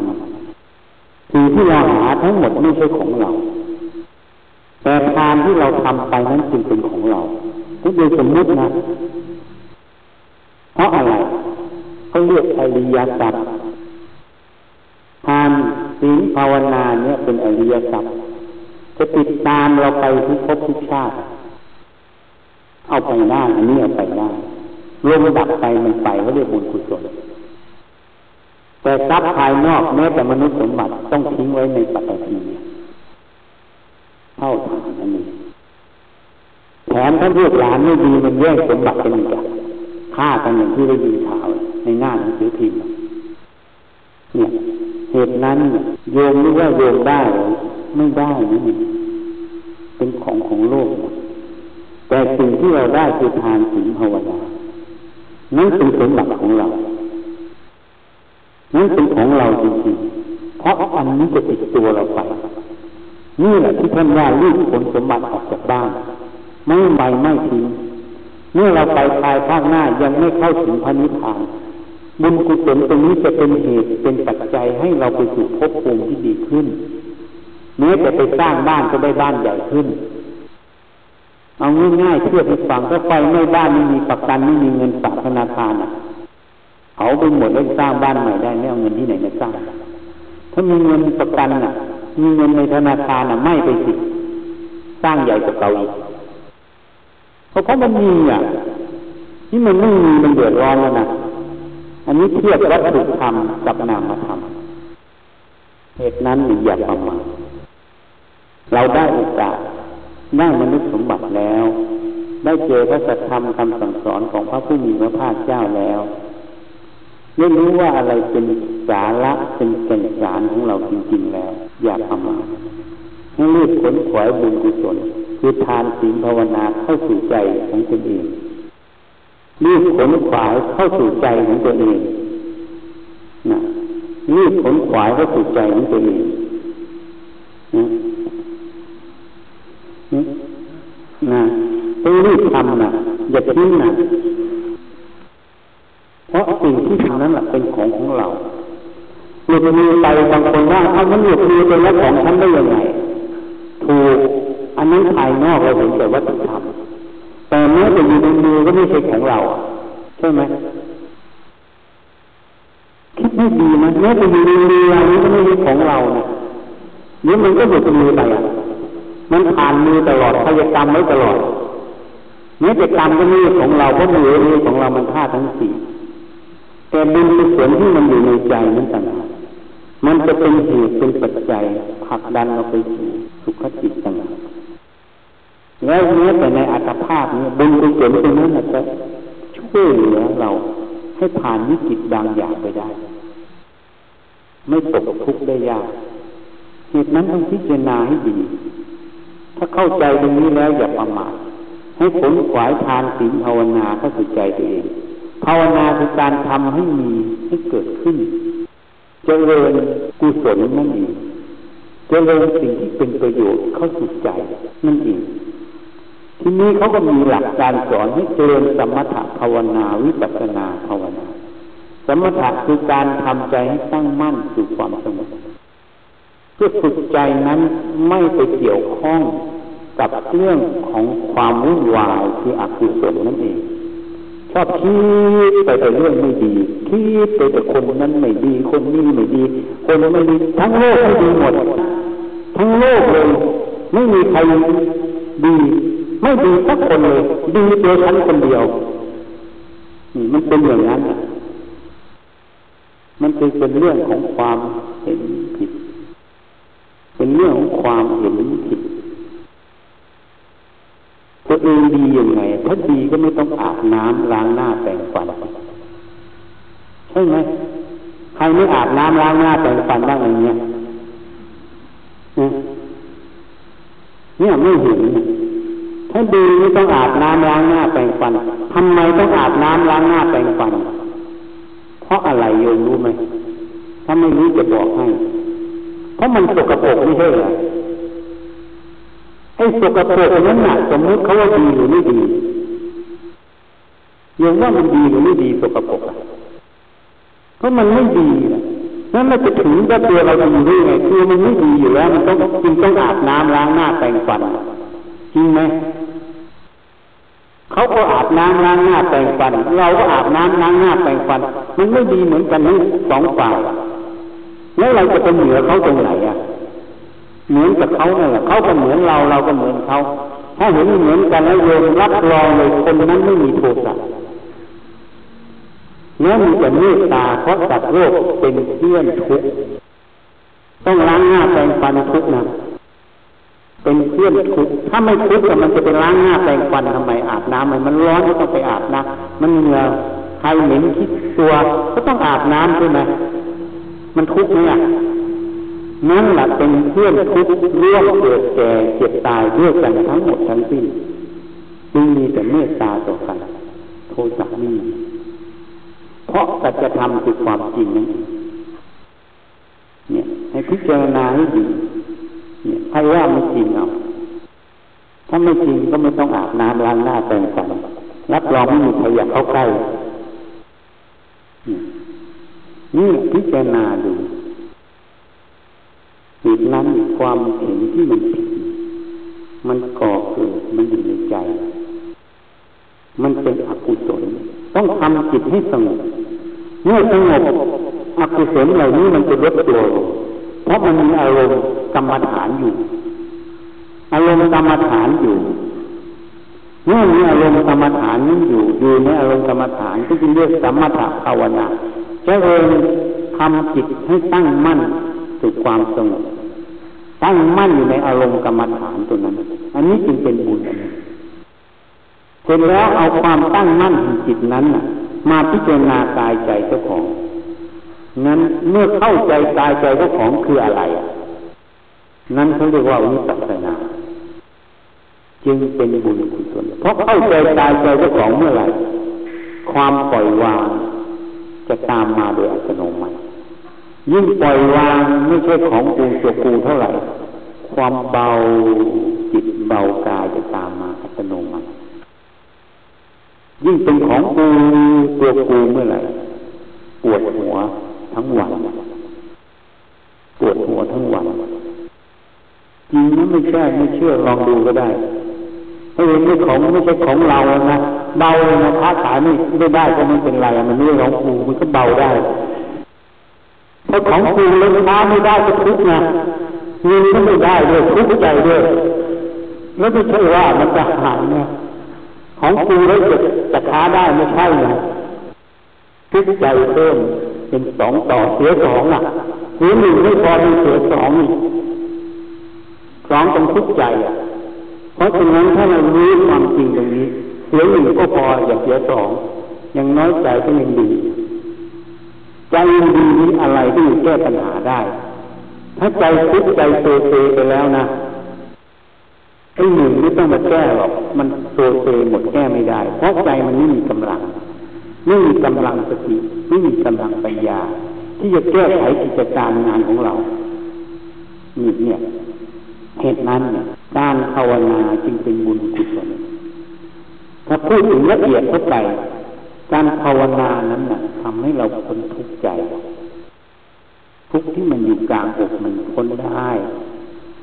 ำสิ่งที่เราหาทั้งหมดไม่ใช่ของเรา ทานที่เราทำไปนั้นจึงเป็นของเราทุกโดยสมมตินะ เพราะอะไรเขาเรียกอริยสัจทานศีลภาวนาเนี่ยเป็นอริยสัจจะติดตามเราไปทุกภพทุกชาติ เอาไปได้อันนี้เอาไปได้ลมดับไปมันไปเขาเรียกบุญกุศลแต่ทรัพย์ภายนอกแม้แต่มนุษย์สมบัติต้องทิ้งไว้ในปัตตภี เท่าทานนั่นเองแถมท่านลูกหลานไม่ดีมันแย่งสมบัติกันอีกฆ่ากันอย่างที่ได้ยินข่าว ในหน้าหนังสือพิมพ์เนี่ยเหตุนั้นโยมรู้ว่าโยมได้ไม่ได้นี่เป็นของของโลก แต่สิ่งที่เราได้คือทานศีลภาวนานั่นเป็นสมบัติของเรานั่นเป็นของเราจริงๆเพราะอันนี้จะติดตัวเราไป นี่แหละที่ท่านว่ารีบผลสมบัติออกจากบ้าน ไม่ไปไม่ทิ้งเมื่อเราไปภายภาคหน้ายังไม่เข้าถึงพระนิพพานบุญกุศลตรงนี้จะเป็นเหตุเป็นปัจจัยให้เราไปสู่ภพภูมิที่ดีขึ้นแม้จะไปสร้างบ้านก็ได้บ้านใหญ่ขึ้น เอาง่ายๆเพื่อไปฟังถ้าไฟไม่บ้านไม่มีประกันไม่มีเงินฝากธนาคารอะเขาไปหมดแล้วสร้างบ้านใหม่ได้ไม่เอาเงินที่ไหนมาสร้าง ถ้ามีเงินประกันอะ มีเงินในธนาคารอะไม่ไปสิสร้างใหญ่กว่าเก่าอีกเพราะเพราะมันมีอะที่มันไม่มีมันเดือดร้อนแล้วนะอันนี้เทียบวัตถุธรรมกับนามธรรมเหตุนั้นอย่าประมาทเราได้โอกาสได้มนุษย์สมบัติแล้ว ได้เจอพระสัทธรรมคำสั่งสอนของพระผู้มีพระภาคเจ้าแล้ว ได้รู้ว่าอะไรเป็นสาระเป็นแก่นสารของเราจริงๆแล้ว อย่าประมาทให้รีบขนขวายบุญกุศลคือทานศีลภาวนาเข้าสู่ใจของตนเองรีบขนขวายเข้าสู่ใจของตัวเองนะรีบขนขวายเข้าสู่ใจของตัวเองนะนะต้องรีบทำนะอย่าทิ้งนะ เพราะสิ่งที่ทำนั้นเป็นของของเราหลุดมือไปบางคนว่าเอามันหลุดมือเป็นแล้วของฉันได้ยังไงถูกอันนั้นภายนอกเราเห็นแต่วัตถุธรรมแต่แม้จะอยู่ในมือก็ไม่ใช่ของเราใช่ไหมคิดไม่ดีนะแม้จะอยู่ในมืออันนี้ก็ไม่ใช่ของเรานะนี่มันก็หลุดมือไปอะมันผ่านมือตลอดพยกรรมไว้ตลอดเนื้อแต่กรรมก็มีของเราเพราะมือของเรามันท่าทั้งสี่ แต่บุญกุศลที่มันอยู่ในใจนั้นต่างหากมันจะเป็นเหตุเป็นปัจจัยผลักดันเราไปสู่สุขจิตต่างหากแล้วเนื้อแต่ในอัตภาพนี้บุญกุศลตรงนั้นจะช่วยเหลือเราให้ผ่านวิกฤตบางอย่างไปได้ ไม่ตกทุกข์ได้ยากเหตุนั้นต้องพิจารณาให้ดี ถ้าเข้าใจตรงนี้แล้วอย่าประมาทให้ผลขวายทานศีลภาวนาเข้าสู่ใจตัวเอง ภาวนาคือการทำให้มีให้เกิดขึ้นจเจริญกุศลนั่นเองจเจริญสิ่งที่เป็นประโยชน์เข้าสู่ใจนั่นเองทีนี้เขาก็มีหลักการสอนให้เจริญสมถะภาวนาวิปัสสนาภาวนา สมถะคือการทำใจให้ตั้งมั่นสู่ความสงบเพื่อฝึกใจนั้นไม่ไปเกี่ยวข้องกับเรื่องของความวุ่นวายคืออกุศลนั่นเอง ชอบคิดไปแต่เรื่องไม่ดีคิดไปแต่คนนั้นไม่ดี คนนี้ไม่ดี คนนั้นไม่ดี ทั้งโลกไม่ดีหมด ทั้งโลกเลย ไม่มีใครดี ไม่ดีสักคนเลย ดีตัวฉันคนเดียวนี่มันเป็นอย่างนั้น มันเป็นเรื่องของความเห็นผิด เป็นเรื่องของความเห็นผิด ตัวเองดียังไง ถ้าดีก็ไม่ต้องอาบน้ำล้างหน้าแต่งฟันใช่ไหมใครไม่อาบน้ำล้างหน้าแต่งฟันบ้างอย่างเงี้ยเนี่ยไม่เห็นถ้าดีไม่ต้องอาบน้ำล้างหน้าแต่งฟันทำไมต้องอาบน้ำล้างหน้าแต่งฟัน เพราะอะไรโยมรู้ไหมถ้าไม่รู้จะบอกให้ เพราะมันสกปรกไม่ใช่เหรอ สกปรกนั้นน่ะสมมติเขาว่าดีหรือไม่ดียังว่ามันดีหรือไม่ดีสกปรกเพราะมันไม่ดีนะนั่นเราจะถึงว่าตัวเราดีได้ไงคือมันไม่ดีอยู่แล้วมันต้องจึงต้องอาบน้ำล้างหน้าแต่งฟันจริงไหมเขาก็อาบน้ำล้างหน้าแต่งฟัน เราก็อาบน้ำล้างหน้าแต่งฟัน มันไม่ดีเหมือนกันทั้งสองฝ่ายแล้วเราจะเป็นเหนือเขาตรงไหนอะ เหมือนกับเขาเนี่ยเขาก็เหมือนเราเราก็เหมือนเขาถ้าเห็นเหมือนกันแล้วโยมรับรองเลยคนนั้นไม่มีโทสะเนื้อมีแต่เมตตาเพราะสัตว์โลกเป็นเพื่อนทุกต้องล้างหน้าแปรงฟันทุกนะเป็นเพื่อนทุกถ้าไม่ทุกข์มันจะไปล้างหน้าแปรงฟันทำไมอาบน้ำมันร้อนก็ต้องไปอาบน้ำมันเหงื่อใครเหม็นคิดตัวก็ต้องอาบน้ำใช่ไหมมันทุกข์เนี่ย นั่นแหละเป็นเพื่อนทุกเรื่องเกิดแก่เจ็บตายด้วยกันทั้งหมดทั้งสิ้นจึงมีแต่เมตตาต่อกันโทสะนี่เพราะสัจธรรมคือความจริงนั่นเนี่ยให้พิจารณาให้ดีเนี่ยใครว่าไม่จริงเอาถ้าไม่จริงก็ไม่ต้องอาบน้ำล้างหน้าแปรงฟันรับรองไม่มีใครอยากเข้าใกล้นี่พิจารณาดู เหตุนั้นความเห็นที่มันผิดมันก่อเกิดมันอยู่ในใจ มันเป็นอกุศลต้องทำจิตให้สงบเมื่อสงบอกุศลเหล่านี้มันจะลดตัวเพราะมันมีอารมณ์กรรมฐานอยู่ อารมณ์กรรมฐานอยู่เมื่อมีอารมณ์กรรมฐานนี้อยู่อยู่ในอารมณ์กรรมฐานก็จึงเรียกสมถะภาวนาจะเริ่มทำจิตให้ตั้งมั่น สู่ความสงบตั้งมั่นอยู่ในอารมณ์กรรมฐานตัวนั้น อันนี้จึงเป็นบุญเสร็จแล้วเอาความตั้งมั่นของจิตนั้นมาพิจารณากายใจเจ้าของ นั้นเมื่อเข้าใจกายใจเจ้าของคืออะไร นั้นเขาเรียกว่าวิปัสสนา จึงเป็นบุญกุศลเพราะเข้าใจกายใจเจ้าของเมื่อไหร่ ความปล่อยวางจะตามมาโดยอัตโนมัติ ยิ่งปล่อยวางไม่ใช่ของกูตัวกูเท่าไหร่ ความเบาจิตเบากายจะตามมาอัตโนมัติยิ่งเป็นของกูตัวกูเมื่อไหร่ปวดหัวทั้งวันปวดหัวทั้งวันจริงนะไม่ใช่ไม่เชื่อลองดูก็ได้ถ้าเห็นไม่ของไม่ใช่ของเรานะเบาเลยนะค้าขายไม่ไม่ได้ก็ไม่เป็นไรมันไม่ใช่ของกูมันก็เบาได้ เพราะของกูเล่นค้าไม่ได้ก็ทุกข์นะเงินก็ไม่ได้ด้วยทุกข์ใจด้วยแล้วไม่ใช่ว่ามันจะหายเนี่ยของกูแล้วจะจะค้าได้ไม่ใช่ไงทุกข์ใจเพิ่มเป็นสองต่อเสียสองอะเสียหนึ่งไม่พอมีเสียสองอีกสองต้องทุกข์ใจอะเพราะฉะนั้นถ้าเรารู้ความจริงตรงนี้เสียหนึ่งก็พออย่าเสียสองยังน้อยใจก็ยังดี ใจยังดีนี้อะไรที่แก้ปัญหาได้ ถ้าใจทุกใจโซเซไปแล้วนะไอ้หนึ่งไม่ต้องมาแก้หรอก มันโซเซหมดแก้ไม่ได้ เพราะใจมันไม่มีกำลัง ไม่มีกำลังสติ ไม่มีกำลังปัญญา ที่จะแก้ไขกิจการงานของเรานี่เนี่ยเหตุนั้นเนี่ยการภาวนาจึงเป็นบุญกุศลถ้าพูดถึงละเอียดเข้าไป การภาวนานั้นน่ะทำให้เราพ้นทุกข์ใจ ทุกข์ที่มันอยู่กลางอกมันพ้นได้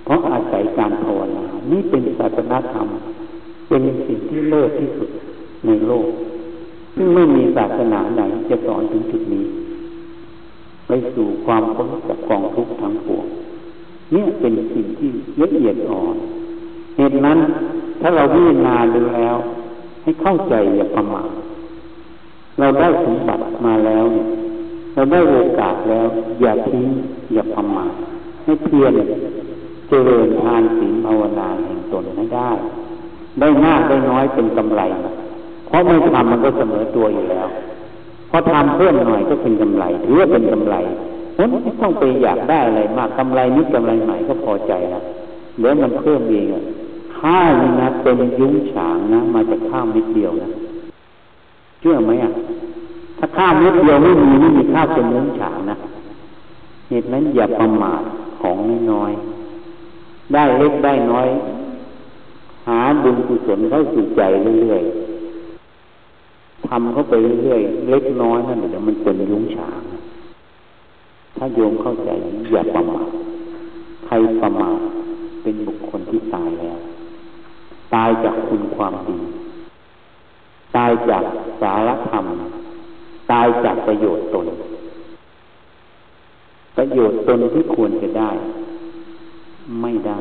เพราะอาศัยการภาวนา นี่เป็นศาสนาธรรม เป็นสิ่งที่เลิศที่สุดในโลก ซึ่งไม่มีศาสนาไหนจะสอนถึงจุดนี้ ไปสู่ความพ้นจากกองทุกข์ทั้งปวงเนี่ยเป็นสิ่งที่ละเอียดอ่อน เหตุนั้นถ้าเราพิจารณาดูแล้ว ให้เข้าใจอย่าประมาท เราได้สมบัติมาแล้วเนี่ยเราได้โอกาสแล้ว อย่าทิ้งอย่าประมาทให้เพียรเจริญทานศีลภาวนาแห่งตนให้ได้ ได้มากได้น้อยเป็นกำไร เพราะไม่ทำมันก็เสมอตัวอยู่แล้วพอทำเพิ่มหน่อยก็เป็นกำไรถือว่าเป็นกำไรเพราะไม่ต้องไปอยากได้อะไรมากกำไรนิดกำไรใหม่ก็พอใจแล้วเดี๋ยวมันเพิ่มเองข้าวนี่นะเป็นยุ้งฉางนะ มาจากข้าวนิดเดียวนะ ชื่อไหมอะ ถ้าข้าวนิดเดียวไม่มีไม่มีข้าวเป็นยุ้งฉางนะเหตุนั้นอย่าประมาทของน้อยได้เล็กได้น้อย หาบุญกุศลเข้าสู่ใจเรื่อยๆทำเข้าไปเรื่อยๆเล็กน้อยนั่นเดี๋ยวมันเป็นยุ้งฉางถ้าโยมเข้าใจอย่าประมาทใครประมาทเป็นบุคคลที่ตายแล้ว ตายจากคุณความดี ตายจากสารธรรม ตายจากประโยชน์ตน ประโยชน์ตนที่ควรจะได้ ไม่ได้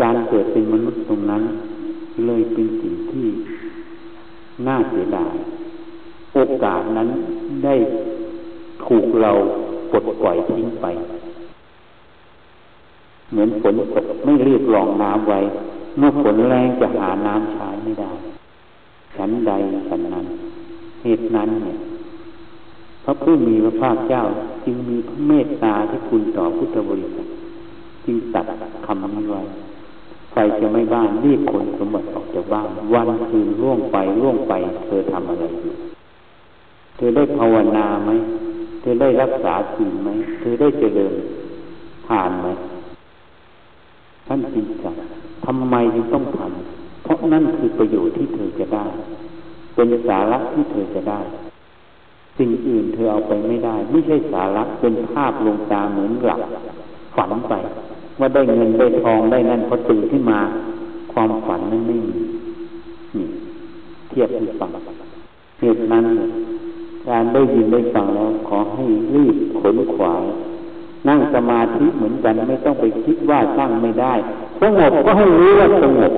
การเกิดเป็นมนุษย์ตรงนั้น เลยเป็นสิ่งที่น่าเสียดายโอกาสนั้นได้ถูกเราปลดปล่อยทิ้งไป เหมือนฝนตกไม่รีบรองน้ำไว้ เมื่อฝนแรงจะหาน้ำใช้ไม่ได้ ฉันใดฉันนั้น เหตุนั้นเนี่ยพระผู้มีพระภาคเจ้า จึงมีพระเมตตาที่คุณต่อพุทธบริษัทจึงตัดคำนี้ไว้ใครจะไม่บ้านรีบขนสมบัติออกจากบ้าน วันคืนล่วงไปล่วงไป เธอทำอะไรอยู่เธอได้ภาวนาไหมเธอได้รักษาศีลไหมเธอได้เจริญทานไหมท่านจริงจังทำไมจึงต้องทำ ราะนั่นคือประโยชน์ที่เธอจะได้ เป็นสาระที่เธอจะได้ สิ่งอื่นเธอเอาไปไม่ได้ ไม่ใช่สาระเป็นภาพลงตาเหมือนหลับฝันไป ว่าได้เงินได้ทองได้นั่นพอตื่นขึ้นมา ความฝันนั้นไม่มีนี่เทียบให้ฟังเหตุนั้นการได้ยินได้ฟังแล้วขอให้รีบขนขวายนั่งสมาธิเหมือนกันไม่ต้องไปคิดว่าสร้างไม่ได้สงบก็ให้รู้ว่าสงบ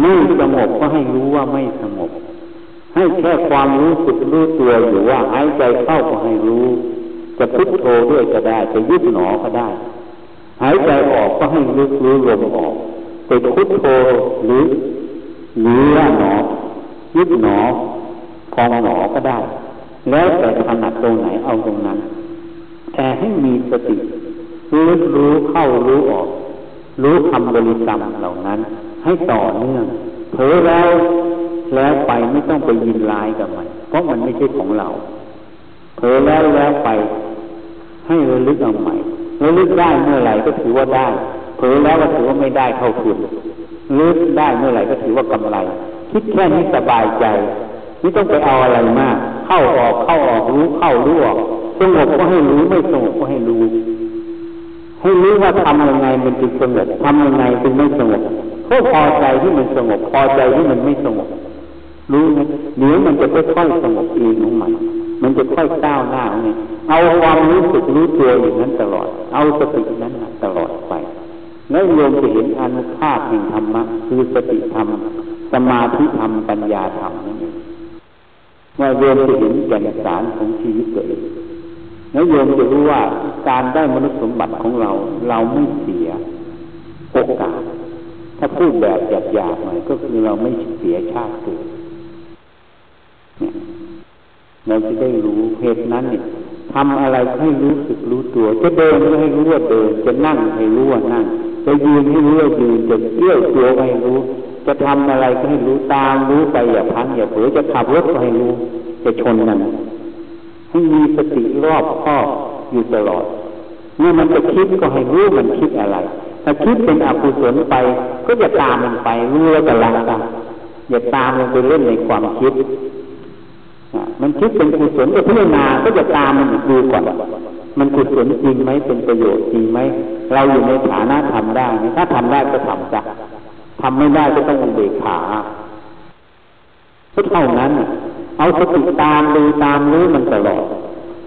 ไม่สงบก็ให้รู้ว่าไม่สงบ ให้แค่ความรู้สึกรู้ตัวอยู่ว่าหายใจเข้าก็ให้รู้ จะพุทโธด้วยก็ได้ จะยุบหนอก็ได้ หายใจออกก็ให้รู้รู้ลมออกจะพุทโธหรือหรือว่าหนอยุบหนอพองหนอก็ได้ แล้วแต่ถนัดตรงไหนเอาตรงนั้น แต่ให้มีสติรู้รู้เข้ารู้ออก รู้คำบริกรรมเหล่านั้น ให้ต่อเนื่องเผลอแล้วแล้วไปไม่ต้องไปยินลายกับมัน เพราะมันไม่ใช่ของเราเผลอแล้วแล้วไป ให้ระลึกเอาใหม่ระลึกได้เมื่อไหร่ก็ถือว่าได้เผลอแล้วก็ถือว่าไม่ได้เข้าคุณลึกได้เมื่อไหร่ก็ถือว่ากำไร คิดแค่นี้สบายใจไม่ต้องไปเอาอะไรมาก เข้าออกเข้าออกรู้เข้ารู้ออกสงบก็ให้รู้ไม่สงบก็ให้รู้ ให้รู้ว่าทำยังไงมันจึงสงบทำยังไงจึงไม่สงบ ก็พอใจที่มันสงบ พอใจที่มันไม่สงบ รู้ไหมเดี๋ยวมันจะค่อยๆสงบเองของมัน มันจะค่อยก้าวหน้าไงเอาความรู้สึกรู้ตัวอย่างนั้นตลอด เอาสตินั้นตลอดไปแล้วโยมจะเห็นอนุภาพแห่งธรรมะคือสติธรรม สมาธิธรรม ปัญญาธรรมนั่นเองว่าโยมจะเห็นแก่นสารของชีวิตตัวเองแล้วโยมจะรู้ว่าการได้มนุษย์สมบัติของเรา เราไม่เสียโอกาส ถ้าพูดแบบหยาบๆหน่อยก็คือเราไม่เสียชาติเกิดเนี่ยเราจะได้รู้เหตุนั้นเนี่ยทำอะไรให้รู้สึกรู้ตัว จะเดินให้รู้ว่าเดิน จะนั่งให้รู้ว่านั่ง จะยืนให้รู้ว่ายืน จะเอี้ยวตัวให้รู้ จะทำอะไรก็ให้รู้ตามรู้ไปอย่าพังอย่าเผลอจะขับรถก็ให้รู้ จะชนกันให้มีสติรอบคอบอยู่ตลอดเมื่อมันจะคิดก็ให้รู้มันคิดอะไร ถ้าคิดเป็นอกุศลไป ก็จะตามมันไปรู้แล้วก็ละกันอย่าตามมันไปเล่นในความคิดมันคิดเป็นกุศลก็พิจารณาก็จะตามมันดูก่อนมันกุศลจริงไหมเป็นประโยชน์จริงไหมเราอยู่ในฐานะทำได้ถ้าทำได้ก็ทำจ้ะทำไม่ได้ก็ต้องเบกขาก็เท่านั้น เอาสติตามดูตามรู้มันตลอด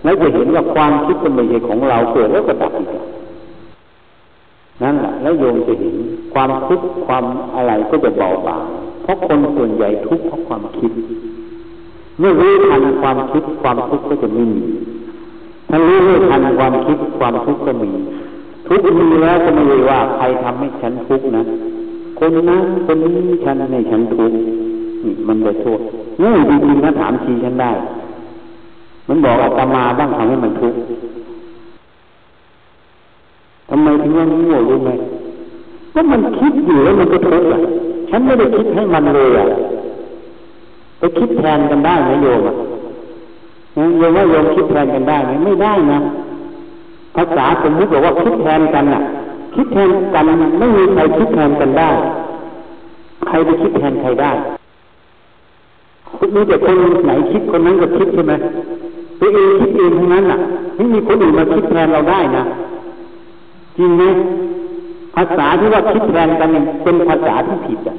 แล้วจะเห็นว่าความคิดเป็นไม่ใช่ของเราเกิดแล้วก็ดับอีก นั่นแหละแล้วโยมจะเห็นความทุกข์ความอะไรก็จะเบาบางเพราะคนส่วนใหญ่ทุกข์เพราะความคิด เมื่อรู้ทันความคิดความทุกข์ก็จะไม่มีถ้ารู้ไม่ทันความคิดความทุกข์ก็มี ทุกข์มีแล้วก็ไม่ได้ว่าใครทำให้ฉันทุกข์นะ คนนั้นคนนี้ฉันในฉันทุกข์นี่มันจะโทษนี่จริงๆนะถามทีฉันได้ มันบอกอาตมาบ้างทำให้มันทุกข์ ทำไมถึงว่าโง่รู้ไหมก็มันคิดอยู่แล้วมันก็ทุกข์อะฉันไม่ได้คิดให้มันเลยอะไปคิดแทนกันได้ไหมโยมนะโยมว่าโยมคิดแทนกันได้ไหมไม่ได้นะภาษาสมมติบอกว่าคิดแทนกันอะ คิดแทนกันไม่มีใครคิดแทนกันได้ ใครไปคิดแทนใครได้คุณมีแต่คนไหนคิดคนนั้นก็คิดใช่ไหมตัวเองคิดเองทั้งนั้นอะ ไม่มีคนอื่นมาคิดแทนเราได้นะ จริงไหมภาษาที่ว่าคิดแทนกันเป็นภาษาที่ผิดอะ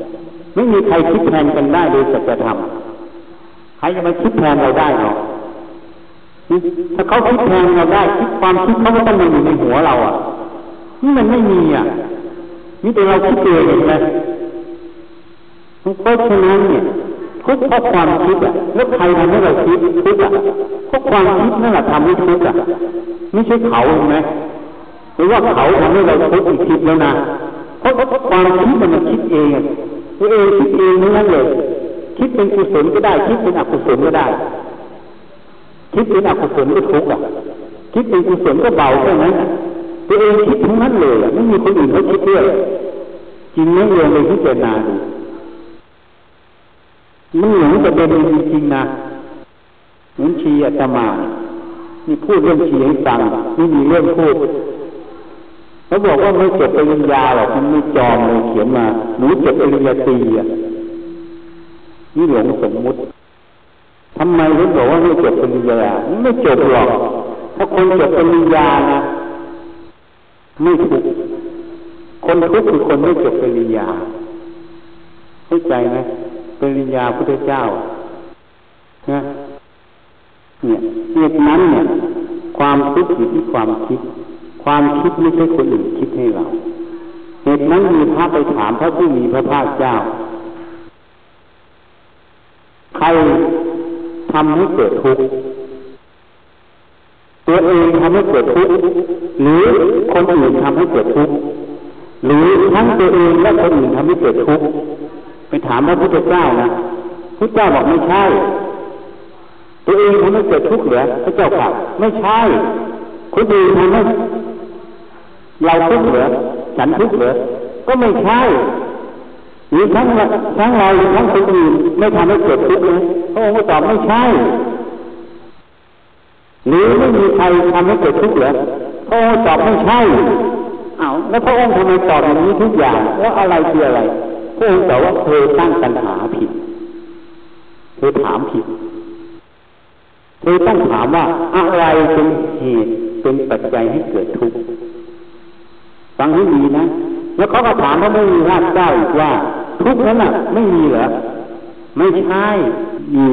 ไม่มีใครคิดแทนกันได้โดยสัจธรรมใครจะมาคิดแทนเราได้หรอถ้าเขาคิดแทนเราได้คิดความคิดเขาก็ต้องมาอยู่ในหัวเราอะนี่มันไม่มีอะนี่เป็นเราคิดเองเห็นไหมเพราะฉะนั้นเนี่ยทุกเพราะความคิดอะแล้วใครทำให้เราคิดทุกอะเพราะความคิดนั่นแหละทำให้ทุกอะไม่ใช่เขาเห็นไหม หรือว่าเขาทำให้เราทุกข์คิดแล้วนะเพราะความคิดมันคิดเองตัวเองคิดเองนั่นเลย คิดเป็นกุศลก็ได้ คิดเป็นอกุศลก็ได้ คิดเป็นอกุศลก็ทุกข์อะคิดเป็นกุศลก็เบาแค่นั้นตัวเองคิดทั้งนั้นเลยไม่มีคนอื่นเขาคิดด้วยจริงไหมโยมเลยพิจารณาดูมันหมือนจะเป็นจริงๆนะเหมือนชีอาตมานี่พูดเรื่องชีให้ฟังไม่มีเรื่องพูด เขาบอกว่าไม่จบปริญญาหรอกมันไม่จอมเลยเขียนมาหนูจบปริญญาตรีอะนี่หลงสมมุติทำไมถึงบอกว่าไม่จบปริญญาไม่จบหรอก ถ้าคนจบปริญญานะไม่ถูกคนทุกข์คือคนไม่จบปริญญาเข้าใจไหมปริญญาพุทธเจ้านะเนี่ยเหตุนั้นเนี่ย ความทุกข์อยู่ที่ความคิด ความคิดไม่ใช่คนอื่นคิดให้เรา เหตุนั้นมีพระไปถามพระผู้มีพระภาคเจ้า ใครทำให้เกิดทุกข์ตัวเองทำให้เกิดทุกข์หรือคนอื่นทำให้เกิดทุกข์หรือทั้งตัวเองและคนอื่นทำให้เกิดทุกข์ไปถามพระพุทธเจ้านะพระเจ้าบอกไม่ใช่ ตัวเองทำให้เกิดทุกข์เหรอพระเจ้าค่ะไม่ใช่คนอื่นทำให้ เราทุกข์เหรอฉันทุกข์เหรอก็ไม่ใช่หรือทั้งทั้งเราหรือทั้งคนอื่นไม่ทำให้เกิดทุกข์เลยพระองค์ก็ตอบไม่ใช่หรือไม่มีใครทำให้เกิดทุกข์เหรอพระองค์ตอบไม่ใช่เอาแล้วพระองค์ทำไมตอบอย่างนี้ทุกอย่างแล้วอะไรคืออะไรพระองค์ตอบว่าเธอตั้งปัญหาผิดเธอถามผิดเธอต้องถามว่าอะไรเป็นเหตุเป็นปัจจัยให้เกิดทุกข์ ฟังให้ดีนะ แล้วเขาก็ถามพระไม่มีพระเจ้าอีกว่า ทุกนั้นอะ ไม่มีเหรอ ไม่ใช่มี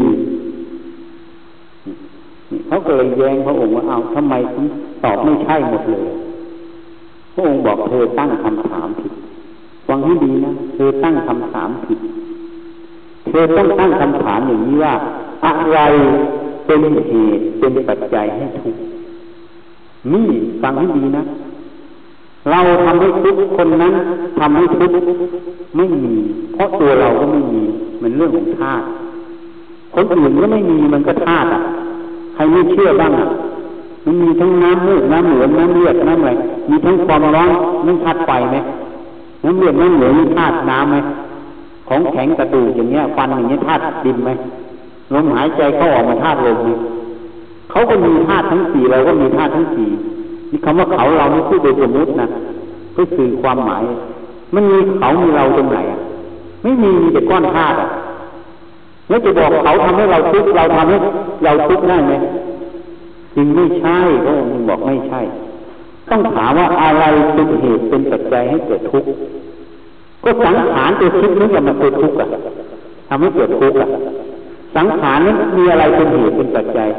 เขาก็เลยแย้งพระองค์ว่าเอาทำไมถึงตอบไม่ใช่หมดเลย พระองค์บอกเธอตั้งคำถามผิดฟังให้ดีนะเธอตั้งคำถามผิด เธอต้องตั้งคำถามอย่างนี้ว่า อะไรเป็นเหตุเป็นปัจจัยให้ทุกข์นี่ฟังให้ดีนะ เราทำให้ทุกคนนั้นทำให้ทุกไม่มี เพราะตัวเราก็ไม่มี มันเรื่องของธาตุคนอื่นก็ไม่มีมันก็ธาตุอะ ใครไม่เชื่อบ้างอะ มันมีทั้งน้ำมูกน้ำเหลืองน้ำเลือดน้ำอะไรมีทั้งความร้อนน้ำธาตุไฟไหมน้ำเลือดน้ำเหลืองมีธาตุน้ำไหมของแข็งกระดูกอย่างเงี้ยฟันอย่างเงี้ยธาตุดินไหมลมหายใจเข้าออกมาธาตุลมเขาก็มีธาตุทั้งสี่เราก็มีธาตุทั้งสี่ นี่คำว่าเขาเราไม่พูดโดยสมมตินะก็สื่อความหมาย มันมีเขามีเราตรงไหนอะไม่มีมีแต่ก้อนธาตุอะแล้วจะบอกเขาทำให้เราทุกข์เราทำให้เราทุกข์ได้ไหมจริงไม่ใช่พระองค์บอกไม่ใช่ ต้องถามว่าอะไรเป็นเหตุเป็นปัจจัยให้เกิดทุกข์ก็สังขารตัวคิดนี้จะมาเกิดทุกข์อะทำให้เกิดทุกข์อะสังขารนั้นมีอะไรเป็นเหตุเป็นปัจจัย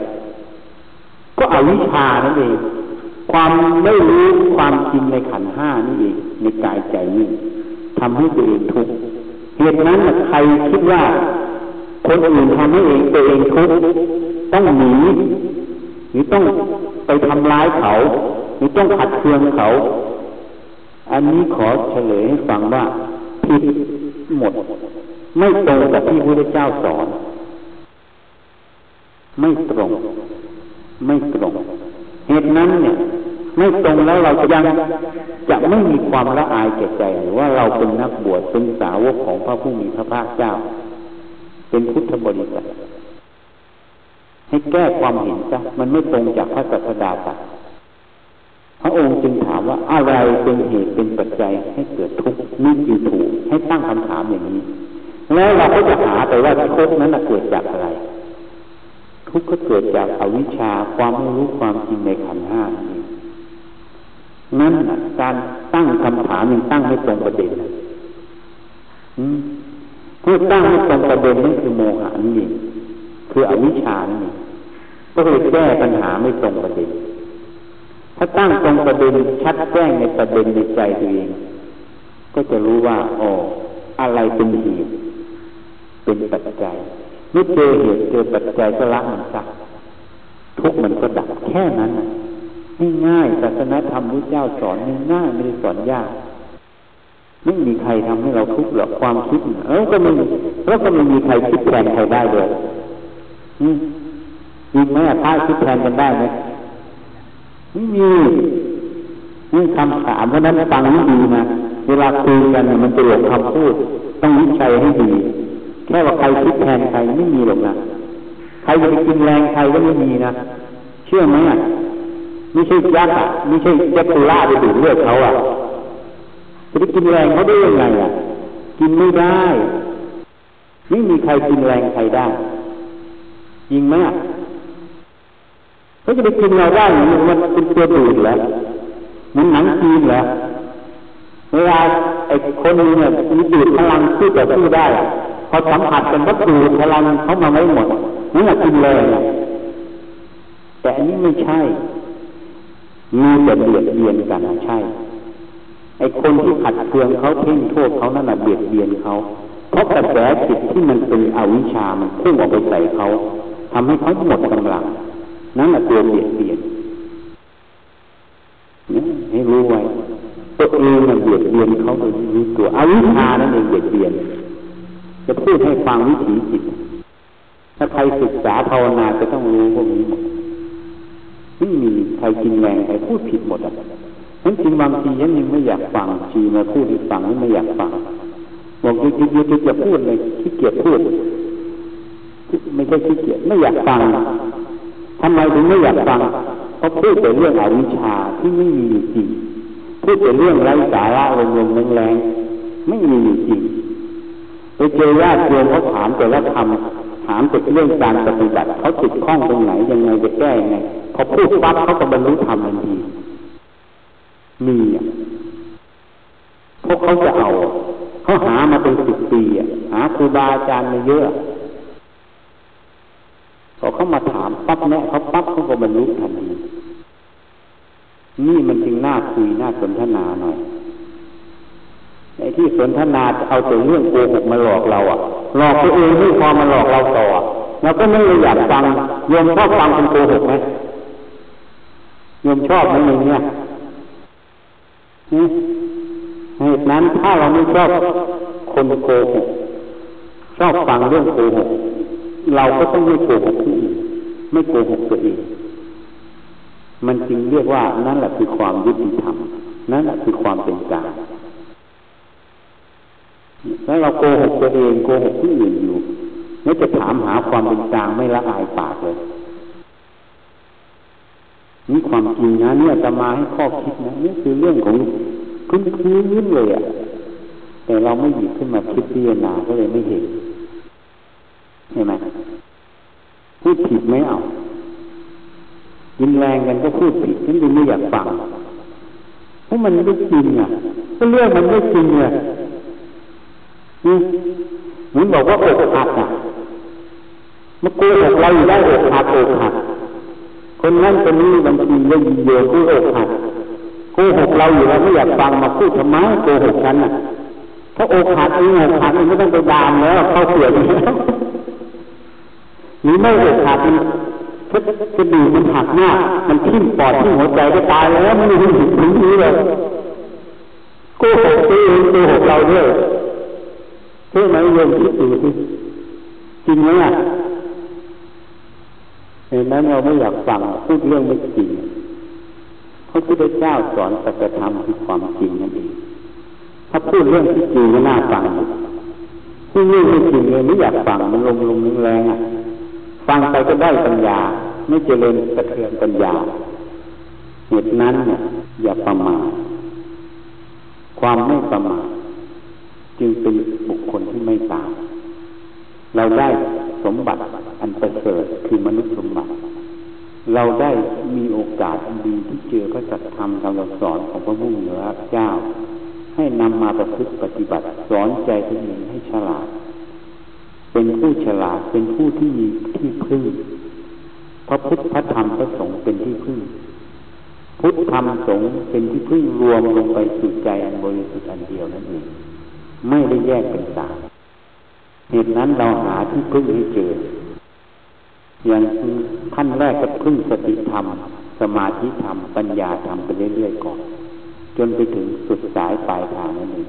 ก็อวิชชานั่นเอง ความไม่รู้ความจริงในขันห้านี่เองในกายใจนี่ทำให้ตัวเองทุกข์เหตุนั้นใครคิดว่าคนอื่นทำให้เองตัวเองทุกข์ต้องหนีหรือต้องไปทำร้ายเขา หรือต้องขัดเคืองเขา อันนี้ขอเฉลยให้ฟังว่าผิดหมด ไม่ตรงกับที่พระเจ้าสอน ไม่ตรง ไม่ตรง เหตุนั้นเนี่ยไม่ตรงแล้วเราจะยังจะไม่มีความละอายแก่ใจว่าเราเป็นนักบวชเป็นสาวกของพระผู้มีพระภาคเจ้า เป็นพุทธบริษัทให้แก้ความเห็นซะมันไม่ตรงจากพระสัสดาตรัสพระองค์จึงถามว่าอะไรเป็นเหตุเป็นปัจจัยให้เกิดทุกข์นี่คือถูกให้ตั้งคำถามอย่างนี้ แล้วเราก็จะหาไปว่าทุกข์นั้นเกิดจากอะไร ทุกข์ก็เกิดจากอวิชชาความไม่รู้ความจริงในขันห้านี่นั่นการตั้งคำถามยังตั้งไม่ตรงประเด็นเมื่อตั้งไม่ตรงประเด็นนั่นคือโมหะนี่เองคืออวิชชานี่ก็เลยแก้ปัญหาไม่ตรงประเด็น ถ้าตั้งตรงประเด็นชัดแจ้งในประเด็นในใจตัวเอง ก็จะรู้ว่าอ๋ออะไรเป็นเหตุเป็นปัจจัย เมื่เจอเหตุเจอปัจจัยก็ละมันซะทุกมันก็ดับแค่นั้นน่ะง่ายศาสนาธรรมพระเจ้าสอนง่ายไม่ได้สอนยากไม่มีใครทำให้เราทุกข์หรอกความคิดเออก็ไม่แล้วก็ไม่มีใครคิดแทนใครได้เลยจริงไหมพระคิดแทนกันได้ไหมไม่มีนี่คำถามเพราะนั้นฟังให้ดีนะเวลาคุยกันมันจะหลงคำพูด ต้องวิจัยให้ดี แค่ว่าใครคิดแทนใครไม่มีหรอกนะใครจะไปกินแรงใครก็ไม่มีนะเชื่อไหมอะไม่ใช่ยักษ์อะไม่ใช่ยักษ์ตุล่าไปดูดเลือดเขาอะจะไปกินแรงเขาได้ยังไงอะ กินไม่ได้ไม่มีใครกินแรงใครได้จริงไหมอะเขาจะไปกินเราได้มันมันเป็นตัวดูดเหรอมันหนังจีนเหรอเวลาไอ้คนนึงเนี่ยมีดูดพลังที่จะสู้ได้ อสัมผัสกันก็ดูดพลังเขามาไม่หมดนั่แหละกินเลยแต่อันนี้ไม่ใช่ มีแต่เบียดเบียนกันใช่ ไอ้คนที่ขัดเคืองเขาเพ่งโทษเขานั่นแหละเบียดเบียนเขาเพราะกระแสจิตที่มันเป็นอวิชามันพุ่งออกไปใส่เขาทำให้เขาหมดกำลัง นั่นแหละตัวเบียดเบียนให้รู้ไว้ตัวเองมันเบียดเบียนเขาโดยมีตัวอวิชชานั่นเองเบียดเบียน จะพูดให้ฟังวิถีจิต ถ้าใครศึกษาภาวนาจะต้องรู้พวกนี้หมดไม่มีใครกินแรงใครพูดผิดหมดอะนั้นจริงบางทียังยังไม่อยากฟังชีมาพูดให้ฟังไม่อยากฟังบอกยุดยุดยุดจะพูดเลยขี้เกียจพูดไม่ใช่ขี้เกียจไม่อยากฟังทำไมถึงไม่อยากฟังเพราะพูดแต่เรื่องอวิชชาที่ไม่มีอยู่จริงพูดแต่เรื่องไร้สาระลมๆแรงๆไม่มีอยู่จริง ไปเจอญาติโยมเขาถามแต่ละคำถามแต่เรื่องการปฏิบัติเขาติดข้องตรงไหนยังไงจะแก้ยังไงพอพูดปั๊บเขาก็บรรลุธรรมทันทีมีพวกเขาจะเอาเขาหามาเป็นสิบปีหาครูบาอาจารย์มาเยอะพอเขามาถามปั๊บแนะเขาปั๊บเขาก็บรรลุทันทีนี่มันจึงน่าคุยน่าสนทนาหน่อย ไอ้ที่สนทนาเอาแต่เรื่องโกหกมาหลอกเราอะหลอกตัวเองไม่พอมาหลอกเราต่อเราก็ไม่เลยอยากฟังโยมชอบฟังคนโกหกไหมโยมชอบไหมอย่างเนี้ยเหตุนั้นถ้าเราไม่ชอบคนโกหกชอบฟังเรื่องโกหกเราก็ต้องไม่โกหกที่อื่นไม่โกหกตัวเอง มันจึงเรียกว่านั่นแหละคือความยุติธรรมนั่นแหละคือความเป็นกลาง แล้วเราโกหกตัวเองโกหกที่อื่นอยู่ไม่จะถามหาความเป็นกลางไม่ละอายปากเลยนี่ความจริงนะเนี่ยจะมาให้ข้อคิดนะนี่คือเรื่องของพื้นพื้นเลยอะ่ะแต่เราไม่หยิบขึ้นมาคิดพิจารณาก็เลยไม่เห็นเห็นไหมพูดผิดไม่เอายินแรงกันก็พูดผิดฉันดูไม่อยากฟังเพราะมันไม่จริงอะก็เรื่องมันไม่จริงเลย เหมือนบอกว่าอกหักอะมันโกหกเราอยู่ได้อกหักอกหักคนนั้นคนนี้บางทีเล่นเยอะกูอกหักโกหกเราอยู่แล้วไม่อยากฟังมาพูดทำไมโกหกฉันอะถ้าอกหักเองอกหักเองไม่ต้องไปดามแล้วเข้าเสียแล้วหรือไม่อกหักมันกระดูกมันหักหน้า มันทิ่มปอดทิ่มหัวใจก็ตายแล้วไม่รู้ถึงนี้เลยโกหกตัวเองโกหกเราด้วย เพื่อไหมโยมคิดดูสิจริงไหมอะเห็นนั้นเราไม่อยากฟังพูดเรื่องไม่จริงพระพุทธเจ้าสอนสัจธรรมคือความจริงนั่นเองถ้าพูดเรื่องที่จริงก็น่าฟังพูดเรื่องไม่จริงเลยไม่อยากฟังมันลมลมแรงอะฟังไปก็ได้ปัญญา ไม่เจริญกระเทือนปัญญาเหตุนั้นเนี่ยอย่าประมาทความไม่ประมาท จึงเป็นบุคคลที่ไม่ตายเราได้สมบัติอันประเสริฐคือมนุษย์สมบัติ เราได้มีโอกาสดีที่เจอพระสัจธรรมคำสอนของพระมุขเหนือเจ้า ให้นำมาประพฤติปฏิบัติสอนใจตัวเองให้ฉลาด เป็นผู้ฉลาดเป็นผู้ที่มีที่พึ่งพระพุทธพระธรรมพระสงฆ์เป็นที่พึ่ง พุทธธรรมสงฆ์เป็นที่พึ่งรวมลงไปสู่ใจอันบริสุทธิ์อันเดียวนั่นเอง ไม่ได้แยกเป็นสายเหตุนั้นเราหาที่พึ่งให้เจอ อย่างขั้นแรกก็พึ่งสติธรรม สมาธิธรรม ปัญญาธรรมไปเรื่อยๆก่อน จนไปถึงสุดสายปลายทางนั่นเอง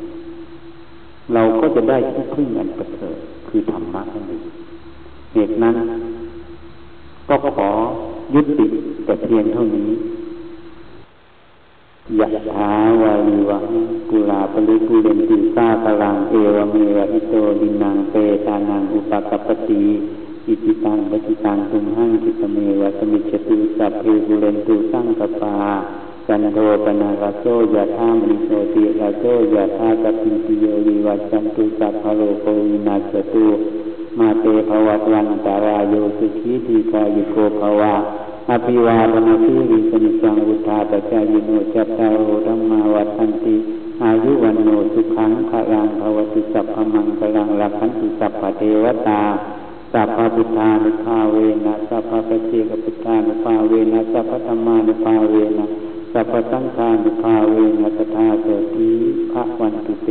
เราก็จะได้ที่พึ่งอันประเสริฐคือธรรมะนั่นเองเหตุนั้น ก็ขอยุติแต่เพียงเท่านี้ ยะถาวาลิวังกุลาปลิกุเลนติสาพลังเอวเมวะอิโตดินังเปตานังอุปกปติอิจิตังปฏิตังตุมหังกิตเมวะสมิจตุสัพเพกุเลนตุสังกปาจันโทปนารโซยะธามนิโสติระโซยะธากัปิติโยวิวัจันตุสัพพโลโกวินาศตุมาเตภวัตวันตารายโยสุขีติกายุโกภวะ อภิวาทนาสีริสนิจังวุธาปจายโนจัตตาโรธรรมาวัฏันติอายุวันโนสุขังพลังภวติสัพพมังพลังลักขันติสัพพเทวตาสัพพพุทธานุภาเวนะสัพพะเจกพุทธานุภาเวนะสัพพธรรมานุภาเวนะสัพพสังฆานุภาเวนะตถาโสติภะวันตุเต